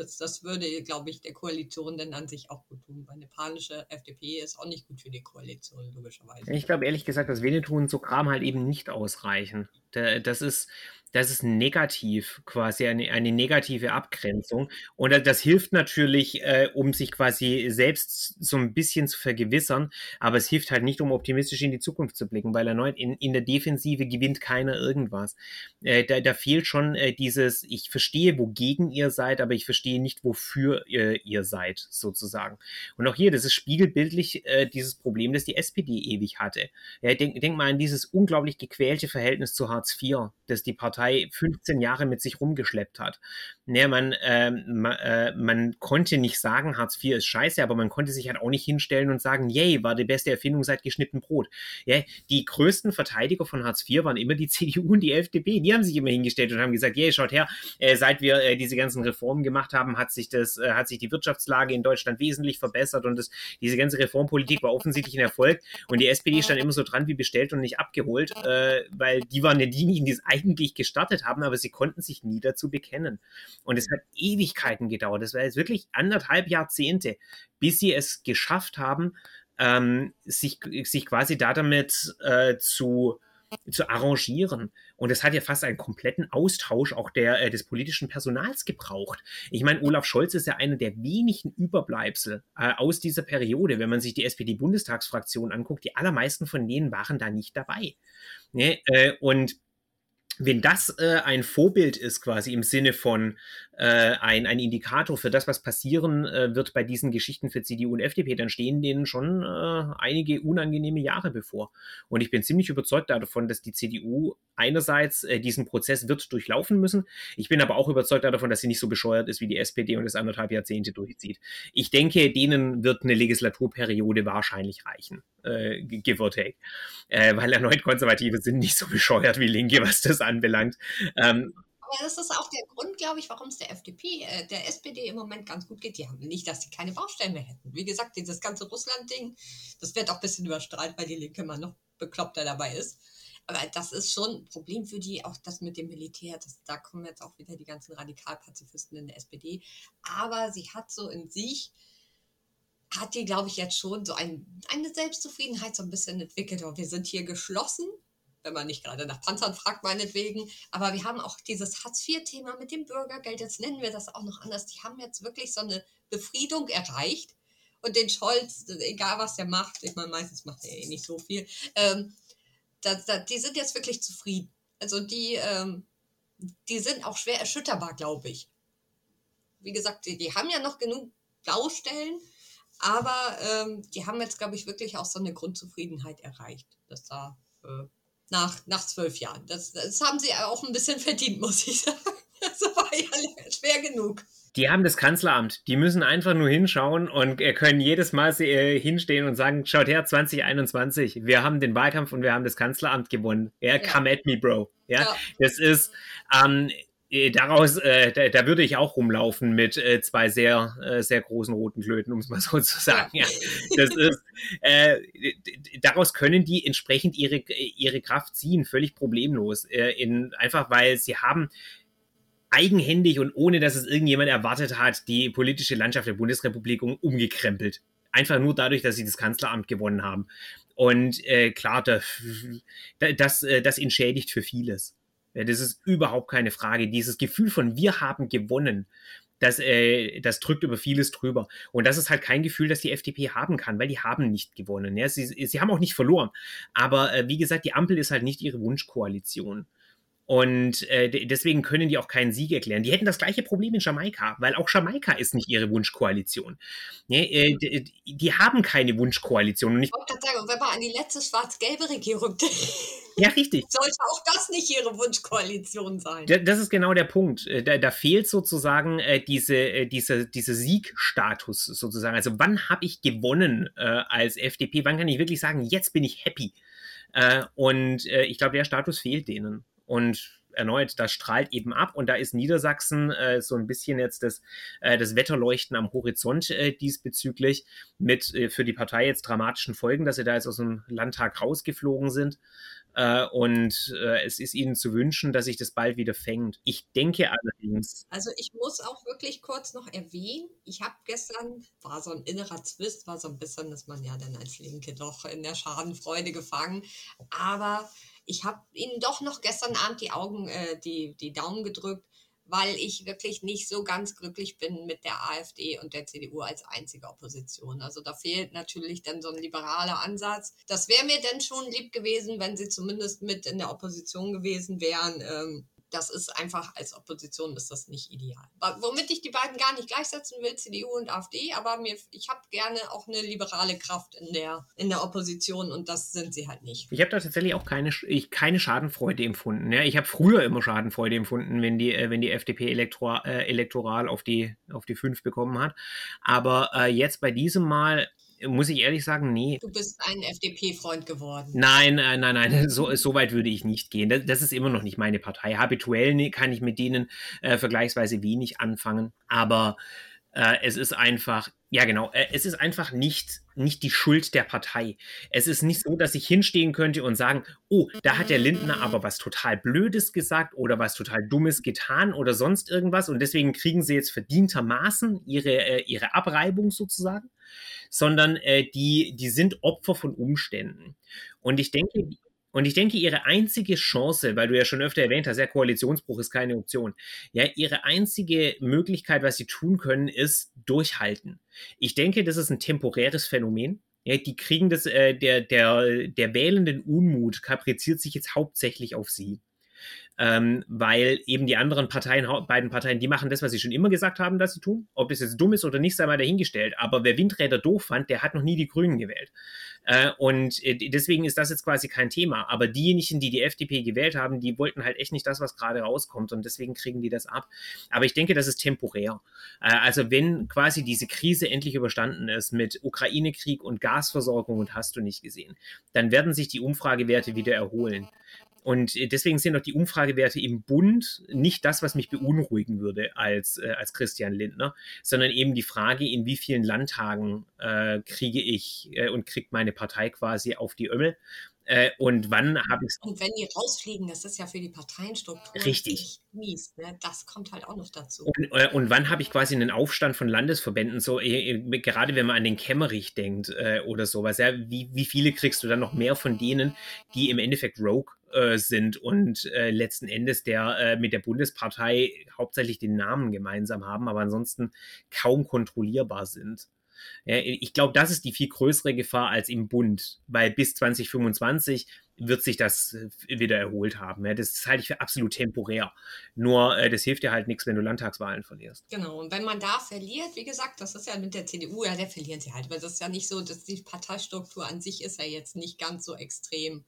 Speaker 2: Das, das würde, glaube ich, der Koalition dann an sich auch gut tun. Weil eine panische FDP ist auch nicht gut für die Koalition, logischerweise.
Speaker 1: Ich glaube ehrlich gesagt, dass Winnetou und so Kram halt eben nicht ausreichen. Das ist, das ist negativ, quasi eine, eine negative Abgrenzung. Und das hilft natürlich, äh, um sich quasi selbst so ein bisschen zu vergewissern, aber es hilft halt nicht, um optimistisch in die Zukunft zu blicken, weil erneut in, in der Defensive gewinnt keiner irgendwas. Äh, da, da fehlt schon äh, dieses, ich verstehe, wogegen ihr seid, aber ich verstehe nicht, wofür ihr, ihr seid, sozusagen. Und auch hier, das ist spiegelbildlich äh, dieses Problem, das die SPD ewig hatte. Ja, denk, denk mal an dieses unglaublich gequälte Verhältnis zu Hartz IV, das die Partei Partei 15 Jahre mit sich rumgeschleppt hat. Naja, man, äh, man, äh, man konnte nicht sagen, Hartz IV ist scheiße, aber man konnte sich halt auch nicht hinstellen und sagen, yay, war die beste Erfindung seit geschnitten Brot. Ja, die größten Verteidiger von Hartz IV waren immer die CDU und die FDP. Die haben sich immer hingestellt und haben gesagt, yay, schaut her, äh, seit wir äh, diese ganzen Reformen gemacht haben, hat sich das, äh, hat sich die Wirtschaftslage in Deutschland wesentlich verbessert und das, diese ganze Reformpolitik war offensichtlich ein Erfolg und die SPD stand immer so dran wie bestellt und nicht abgeholt, äh, weil die waren ja diejenigen, die es eigentlich gestartet haben, aber sie konnten sich nie dazu bekennen. Und es hat Ewigkeiten gedauert. Das war jetzt wirklich anderthalb Jahrzehnte, bis sie es geschafft haben, ähm, sich, sich quasi da damit äh, zu, zu arrangieren. Und es hat ja fast einen kompletten Austausch auch der, äh, des politischen Personals gebraucht. Ich meine, Olaf Scholz ist ja einer der wenigen Überbleibsel äh, aus dieser Periode. Wenn man sich die SPD-Bundestagsfraktion anguckt, die allermeisten von denen waren da nicht dabei. Ne? Äh, und wenn das äh, ein Vorbild ist, quasi im Sinne von äh, ein, ein Indikator für das, was passieren äh, wird bei diesen Geschichten für CDU und FDP, dann stehen denen schon äh, einige unangenehme Jahre bevor. Und ich bin ziemlich überzeugt davon, dass die CDU einerseits äh, diesen Prozess wird durchlaufen müssen. Ich bin aber auch überzeugt davon, dass sie nicht so bescheuert ist wie die SPD und das anderthalb Jahrzehnte durchzieht. Ich denke, denen wird eine Legislaturperiode wahrscheinlich reichen, äh, give or take. Weil erneut Konservative sind nicht so bescheuert wie Linke, was das anbelangt. Ähm,
Speaker 2: aber das ist auch der Grund, glaube ich, warum es der FDP, äh, der SPD im Moment ganz gut geht. Die haben nicht, dass sie keine Baustellen mehr hätten. Wie gesagt, dieses ganze Russland-Ding, das wird auch ein bisschen überstrahlt, weil die Linke immer noch bekloppter dabei ist. Aber das ist schon ein Problem für die, auch das mit dem Militär. Das, da kommen jetzt auch wieder die ganzen Radikalpazifisten in der SPD. Aber sie hat so in sich, hat die, glaube ich, jetzt schon so ein, eine Selbstzufriedenheit so ein bisschen entwickelt. Und wir sind hier geschlossen wenn man nicht gerade nach Panzern fragt, meinetwegen. Aber wir haben auch dieses Hartz-IV-Thema mit dem Bürgergeld, jetzt nennen wir das auch noch anders. Die haben jetzt wirklich so eine Befriedung erreicht. Und den Scholz, egal was der macht, ich meine, meistens macht er eh nicht so viel, ähm, da, da, die sind jetzt wirklich zufrieden. Also die, ähm, die sind auch schwer erschütterbar, glaube ich. Wie gesagt, die, die haben ja noch genug Baustellen, aber ähm, die haben jetzt, glaube ich, wirklich auch so eine Grundzufriedenheit erreicht, dass da äh, nach, nach zwölf Jahren. Das, das haben sie auch ein bisschen verdient, muss ich sagen. Das war ja schwer genug.
Speaker 1: Die haben das Kanzleramt. Die müssen einfach nur hinschauen und können jedes Mal äh, hinstehen und sagen, schaut her, 2021, wir haben den Wahlkampf und wir haben das Kanzleramt gewonnen. Ja, ja. come at me, bro. Ja, ja. das ist, ähm, äh, daraus, äh, da, da, würde ich auch rumlaufen mit äh, zwei sehr, äh, sehr großen roten Klöten, um es mal so zu sagen. Ja. Das ist, äh, daraus können die entsprechend ihre, ihre Kraft ziehen, völlig problemlos. Äh, in, einfach weil sie haben eigenhändig und ohne dass es irgendjemand erwartet hat, die politische Landschaft der Bundesrepublik umgekrempelt. Einfach nur dadurch, dass sie das Kanzleramt gewonnen haben. Und äh, klar, das, das, das entschädigt für vieles. Ja, das ist überhaupt keine Frage. Dieses Gefühl von wir haben gewonnen, das, äh, das drückt über vieles drüber. Und das ist halt kein Gefühl, das die FDP haben kann, weil die haben nicht gewonnen. Ja? Sie, sie haben auch nicht verloren. Aber äh, wie gesagt, die Ampel ist halt nicht ihre Wunschkoalition. Und äh, deswegen können die auch keinen Sieg erklären. Die hätten das gleiche Problem in Jamaika, weil auch Jamaika ist nicht ihre Wunschkoalition. Ne, äh, die, die, haben keine Wunschkoalition. Und
Speaker 2: ich wollte gerade sagen, wenn man an die letzte schwarz-gelbe Regierung denkt.
Speaker 1: Ja, richtig.
Speaker 2: Sollte auch das nicht ihre Wunschkoalition sein.
Speaker 1: Das ist genau der Punkt. Äh, da, da fehlt sozusagen äh, diese, äh, diese, diese Siegstatus sozusagen. Also wann habe ich gewonnen äh, als FDP? Wann kann ich wirklich sagen, jetzt bin ich happy? Äh, und äh, ich glaube, der Status fehlt denen. Und erneut, das strahlt eben ab und da ist Niedersachsen äh, so ein bisschen jetzt das, äh, das Wetterleuchten am Horizont äh, diesbezüglich mit äh, für die Partei jetzt dramatischen Folgen, dass sie da jetzt aus dem Landtag rausgeflogen sind. Äh, und äh, es ist ihnen zu wünschen, dass sich das bald wieder fängt. Ich denke allerdings.
Speaker 2: Also ich muss auch wirklich kurz noch erwähnen, ich habe gestern, war so ein innerer Zwist, war so ein bisschen, dass man ja dann als Linke doch in der Schadenfreude gefangen, aber ich habe ihnen doch noch gestern Abend die Augen, äh, die, die Daumen gedrückt, weil ich wirklich nicht so ganz glücklich bin mit der AfD und der CDU als einzige Opposition. Also da fehlt natürlich dann so ein liberaler Ansatz. Das wäre mir denn schon lieb gewesen, wenn sie zumindest mit in der Opposition gewesen wären. Ähm, das ist einfach als Opposition ist das nicht ideal. Womit ich die beiden gar nicht gleichsetzen will, CDU und AfD, aber mir, ich habe gerne auch eine liberale Kraft in der, in der Opposition und das sind sie halt nicht.
Speaker 1: Ich habe da tatsächlich auch keine, ich, keine Schadenfreude empfunden. Ja, ich habe früher immer Schadenfreude empfunden, wenn die, äh, wenn die FDP elektor, äh, elektoral auf die, auf die 5 bekommen hat. Aber äh, jetzt bei diesem Mal muss ich ehrlich sagen, nee.
Speaker 2: Du bist ein FDP-Freund geworden.
Speaker 1: Nein, äh, nein, nein, so, so weit würde ich nicht gehen. Das, das, ist immer noch nicht meine Partei. Habituell kann ich mit denen äh, vergleichsweise wenig anfangen, aber äh, es ist einfach, ja genau, äh, es ist einfach nicht, nicht die Schuld der Partei. Es ist nicht so, dass ich hinstehen könnte und sagen, oh, da hat der Lindner aber was total Blödes gesagt oder was total Dummes getan oder sonst irgendwas und deswegen kriegen sie jetzt verdientermaßen ihre, äh, ihre Abreibung sozusagen sondern äh, die, die sind Opfer von Umständen. Und ich denke, und ich denke, ihre einzige Chance, weil du ja schon öfter erwähnt hast, ja, Koalitionsbruch ist keine Option. Ja, ihre einzige Möglichkeit, was sie tun können, ist durchhalten. Ich denke, das ist ein temporäres Phänomen. Ja, die kriegen das, äh, der, der, der wählenden Unmut kapriziert sich jetzt hauptsächlich auf sie. Ähm, weil eben die anderen Parteien, beiden Parteien, die machen das, was sie schon immer gesagt haben, dass sie tun. Ob das jetzt dumm ist oder nicht, sei mal dahingestellt. Aber wer Windräder doof fand, der hat noch nie die Grünen gewählt. Äh, und äh, deswegen ist das jetzt quasi kein Thema. Aber diejenigen, die die FDP gewählt haben, die wollten halt echt nicht das, was gerade rauskommt. Und deswegen kriegen die das ab. Aber ich denke, das ist temporär. Äh, also wenn quasi diese Krise endlich überstanden ist mit Ukraine-Krieg und Gasversorgung und hast du nicht gesehen, dann werden sich die Umfragewerte wieder erholen. Und deswegen sind auch die Umfragewerte im Bund nicht das, was mich beunruhigen würde als, äh, als Christian Lindner, sondern eben die Frage, in wie vielen Landtagen äh, kriege ich äh, und kriegt meine Partei quasi auf die Ömmel. Äh, und wann habe ich
Speaker 2: Und wenn die rausfliegen, das ist ja für die Parteienstruktur
Speaker 1: richtig
Speaker 2: mies. Ne? Das kommt halt auch noch dazu.
Speaker 1: Und, äh, und wann habe ich quasi einen Aufstand von Landesverbänden, so äh, äh gerade wenn man an den Kämmerich denkt äh, oder sowas, ja, wie, wie viele kriegst du dann noch mehr von denen, die im Endeffekt Rogue äh, sind und letzten Endes der mit der Bundespartei hauptsächlich den Namen gemeinsam haben, aber ansonsten kaum kontrollierbar sind. Ich glaube, das ist die viel größere Gefahr als im Bund, weil bis 2025 wird sich das äh, wieder erholt haben. Das halte ich für absolut temporär. Nur äh, das hilft dir halt nichts, wenn du Landtagswahlen verlierst.
Speaker 2: Genau, und wenn man da verliert, wie gesagt, das ist ja mit der CDU, ja, der verlieren sie halt, weil das ist ja nicht so, dass die Parteistruktur an sich ist ja jetzt nicht ganz so extrem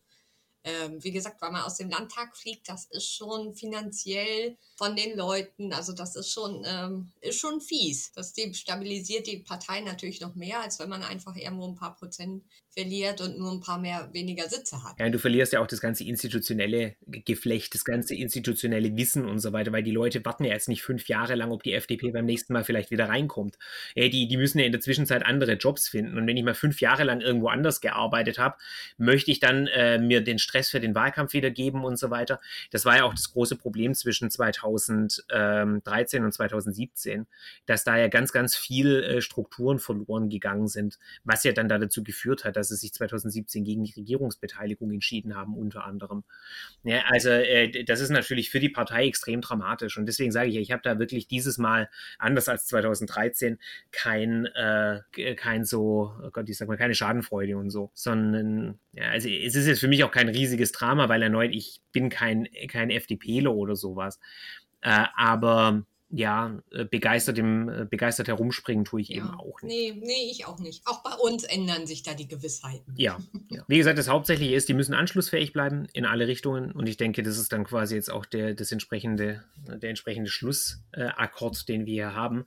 Speaker 2: ähm, wie gesagt, weil man aus dem Landtag fliegt, das ist schon finanziell von den Leuten, also das ist schon, ähm, ist schon fies. Das stabilisiert die Partei natürlich noch mehr, als wenn man einfach irgendwo ein paar Prozent verliert und nur ein paar mehr weniger Sitze hat.
Speaker 1: Ja, du verlierst ja auch das ganze institutionelle Geflecht, das ganze institutionelle Wissen und so weiter, weil die Leute warten ja jetzt nicht fünf Jahre lang, ob die FDP beim nächsten Mal vielleicht wieder reinkommt. Ja, die, die müssen ja in der Zwischenzeit andere Jobs finden. Und wenn ich mal fünf Jahre lang irgendwo anders gearbeitet habe, möchte ich dann äh, mir den Stress für den Wahlkampf wieder geben und so weiter. Das war ja auch das große Problem zwischen 2013 und 2017, dass da ja ganz, ganz viel äh, Strukturen verloren gegangen sind, was ja dann da dazu geführt hat, dass sie sich 2017 gegen die Regierungsbeteiligung entschieden haben, unter anderem. Ja, also äh, das ist natürlich für die Partei extrem dramatisch und deswegen sage ich, ich habe da wirklich dieses Mal, anders als 2013, kein, äh, kein so, oh Gott, ich sag mal, keine Schadenfreude und so, sondern, ja, also es ist jetzt für mich auch kein riesiges Drama, weil erneut, ich bin kein, kein FDPler oder sowas. Äh, aber ja, äh, begeistert, im, äh, begeistert herumspringen tue ich ja. eben auch
Speaker 2: nicht. Nee, nee, ich auch nicht. Auch bei uns ändern sich da die Gewissheiten.
Speaker 1: Ja, ja. Wie gesagt, das Hauptsächliche ist, die müssen anschlussfähig bleiben in alle Richtungen. Und ich denke, das ist dann quasi jetzt auch der, das entsprechende, der entsprechende Schlussakkord, den wir hier haben.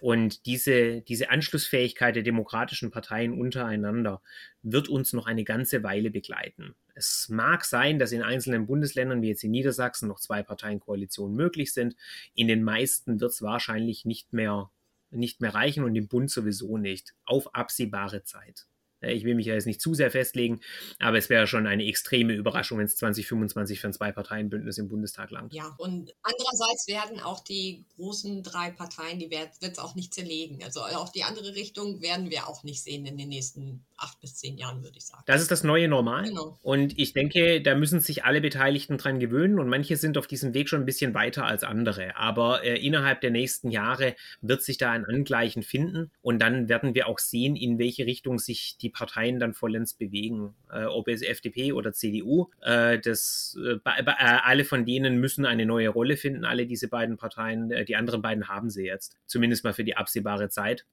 Speaker 1: Und diese, diese Anschlussfähigkeit der demokratischen Parteien untereinander wird uns noch eine ganze Weile begleiten. Es mag sein, dass in einzelnen Bundesländern wie jetzt in Niedersachsen noch zwei Parteienkoalitionen möglich sind. In den meisten wird es wahrscheinlich nicht mehr, nicht mehr reichen und im Bund sowieso nicht. Auf absehbare Zeit. Ich will mich ja jetzt nicht zu sehr festlegen, aber es wäre schon eine extreme Überraschung, wenn es 2025 für ein Zwei-Parteien-Bündnis im Bundestag langt.
Speaker 2: Ja, und andererseits werden auch die großen drei Parteien, die wird es auch nicht zerlegen. Also auch die andere Richtung werden wir auch nicht sehen in den nächsten acht bis zehn Jahren, würde ich sagen.
Speaker 1: Das ist das neue Normal. Genau. Und ich denke, da müssen sich alle Beteiligten dran gewöhnen und manche sind auf diesem Weg schon ein bisschen weiter als andere. Aber äh, innerhalb der nächsten Jahre wird sich da ein Angleichen finden und dann werden wir auch sehen, in welche Richtung sich die Parteien dann vollends bewegen. Äh, ob es FDP oder CDU, äh, das, äh, äh, alle von denen müssen eine neue Rolle finden, alle diese beiden Parteien. Äh, die anderen beiden haben sie jetzt, zumindest mal für die absehbare Zeit.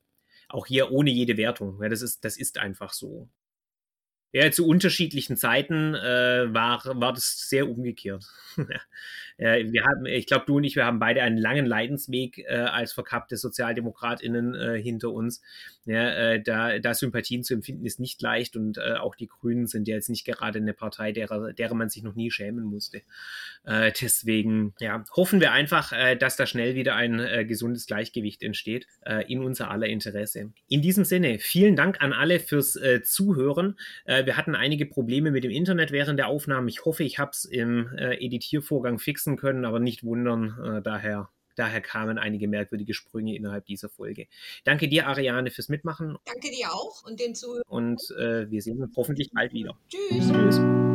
Speaker 1: Auch hier ohne jede Wertung. Ja, das, ist, das ist einfach so. Ja, zu unterschiedlichen Zeiten äh, war, war das sehr umgekehrt. ja, wir haben, ich glaube, du und ich, wir haben beide einen langen Leidensweg äh, als verkappte SozialdemokratInnen äh, hinter uns. Ja, äh, da, da Sympathien zu empfinden ist nicht leicht und äh, auch die Grünen sind ja jetzt nicht gerade eine Partei, derer, derer man sich noch nie schämen musste. Äh, deswegen ja, hoffen wir einfach, äh, dass da schnell wieder ein äh, gesundes Gleichgewicht entsteht, äh, in unser aller Interesse. In diesem Sinne, vielen Dank an alle fürs äh, Zuhören. Äh, wir hatten einige Probleme mit dem Internet während der Aufnahmen. Ich hoffe, ich habe es im äh, Editiervorgang fixen können, aber nicht wundern. Äh, daher Daher kamen einige merkwürdige Sprünge innerhalb dieser Folge. Danke dir, Ariane, fürs Mitmachen.
Speaker 2: Danke dir auch und den Zuhörern.
Speaker 1: Und äh, wir sehen uns hoffentlich bald wieder.
Speaker 2: Tschüss. Tschüss.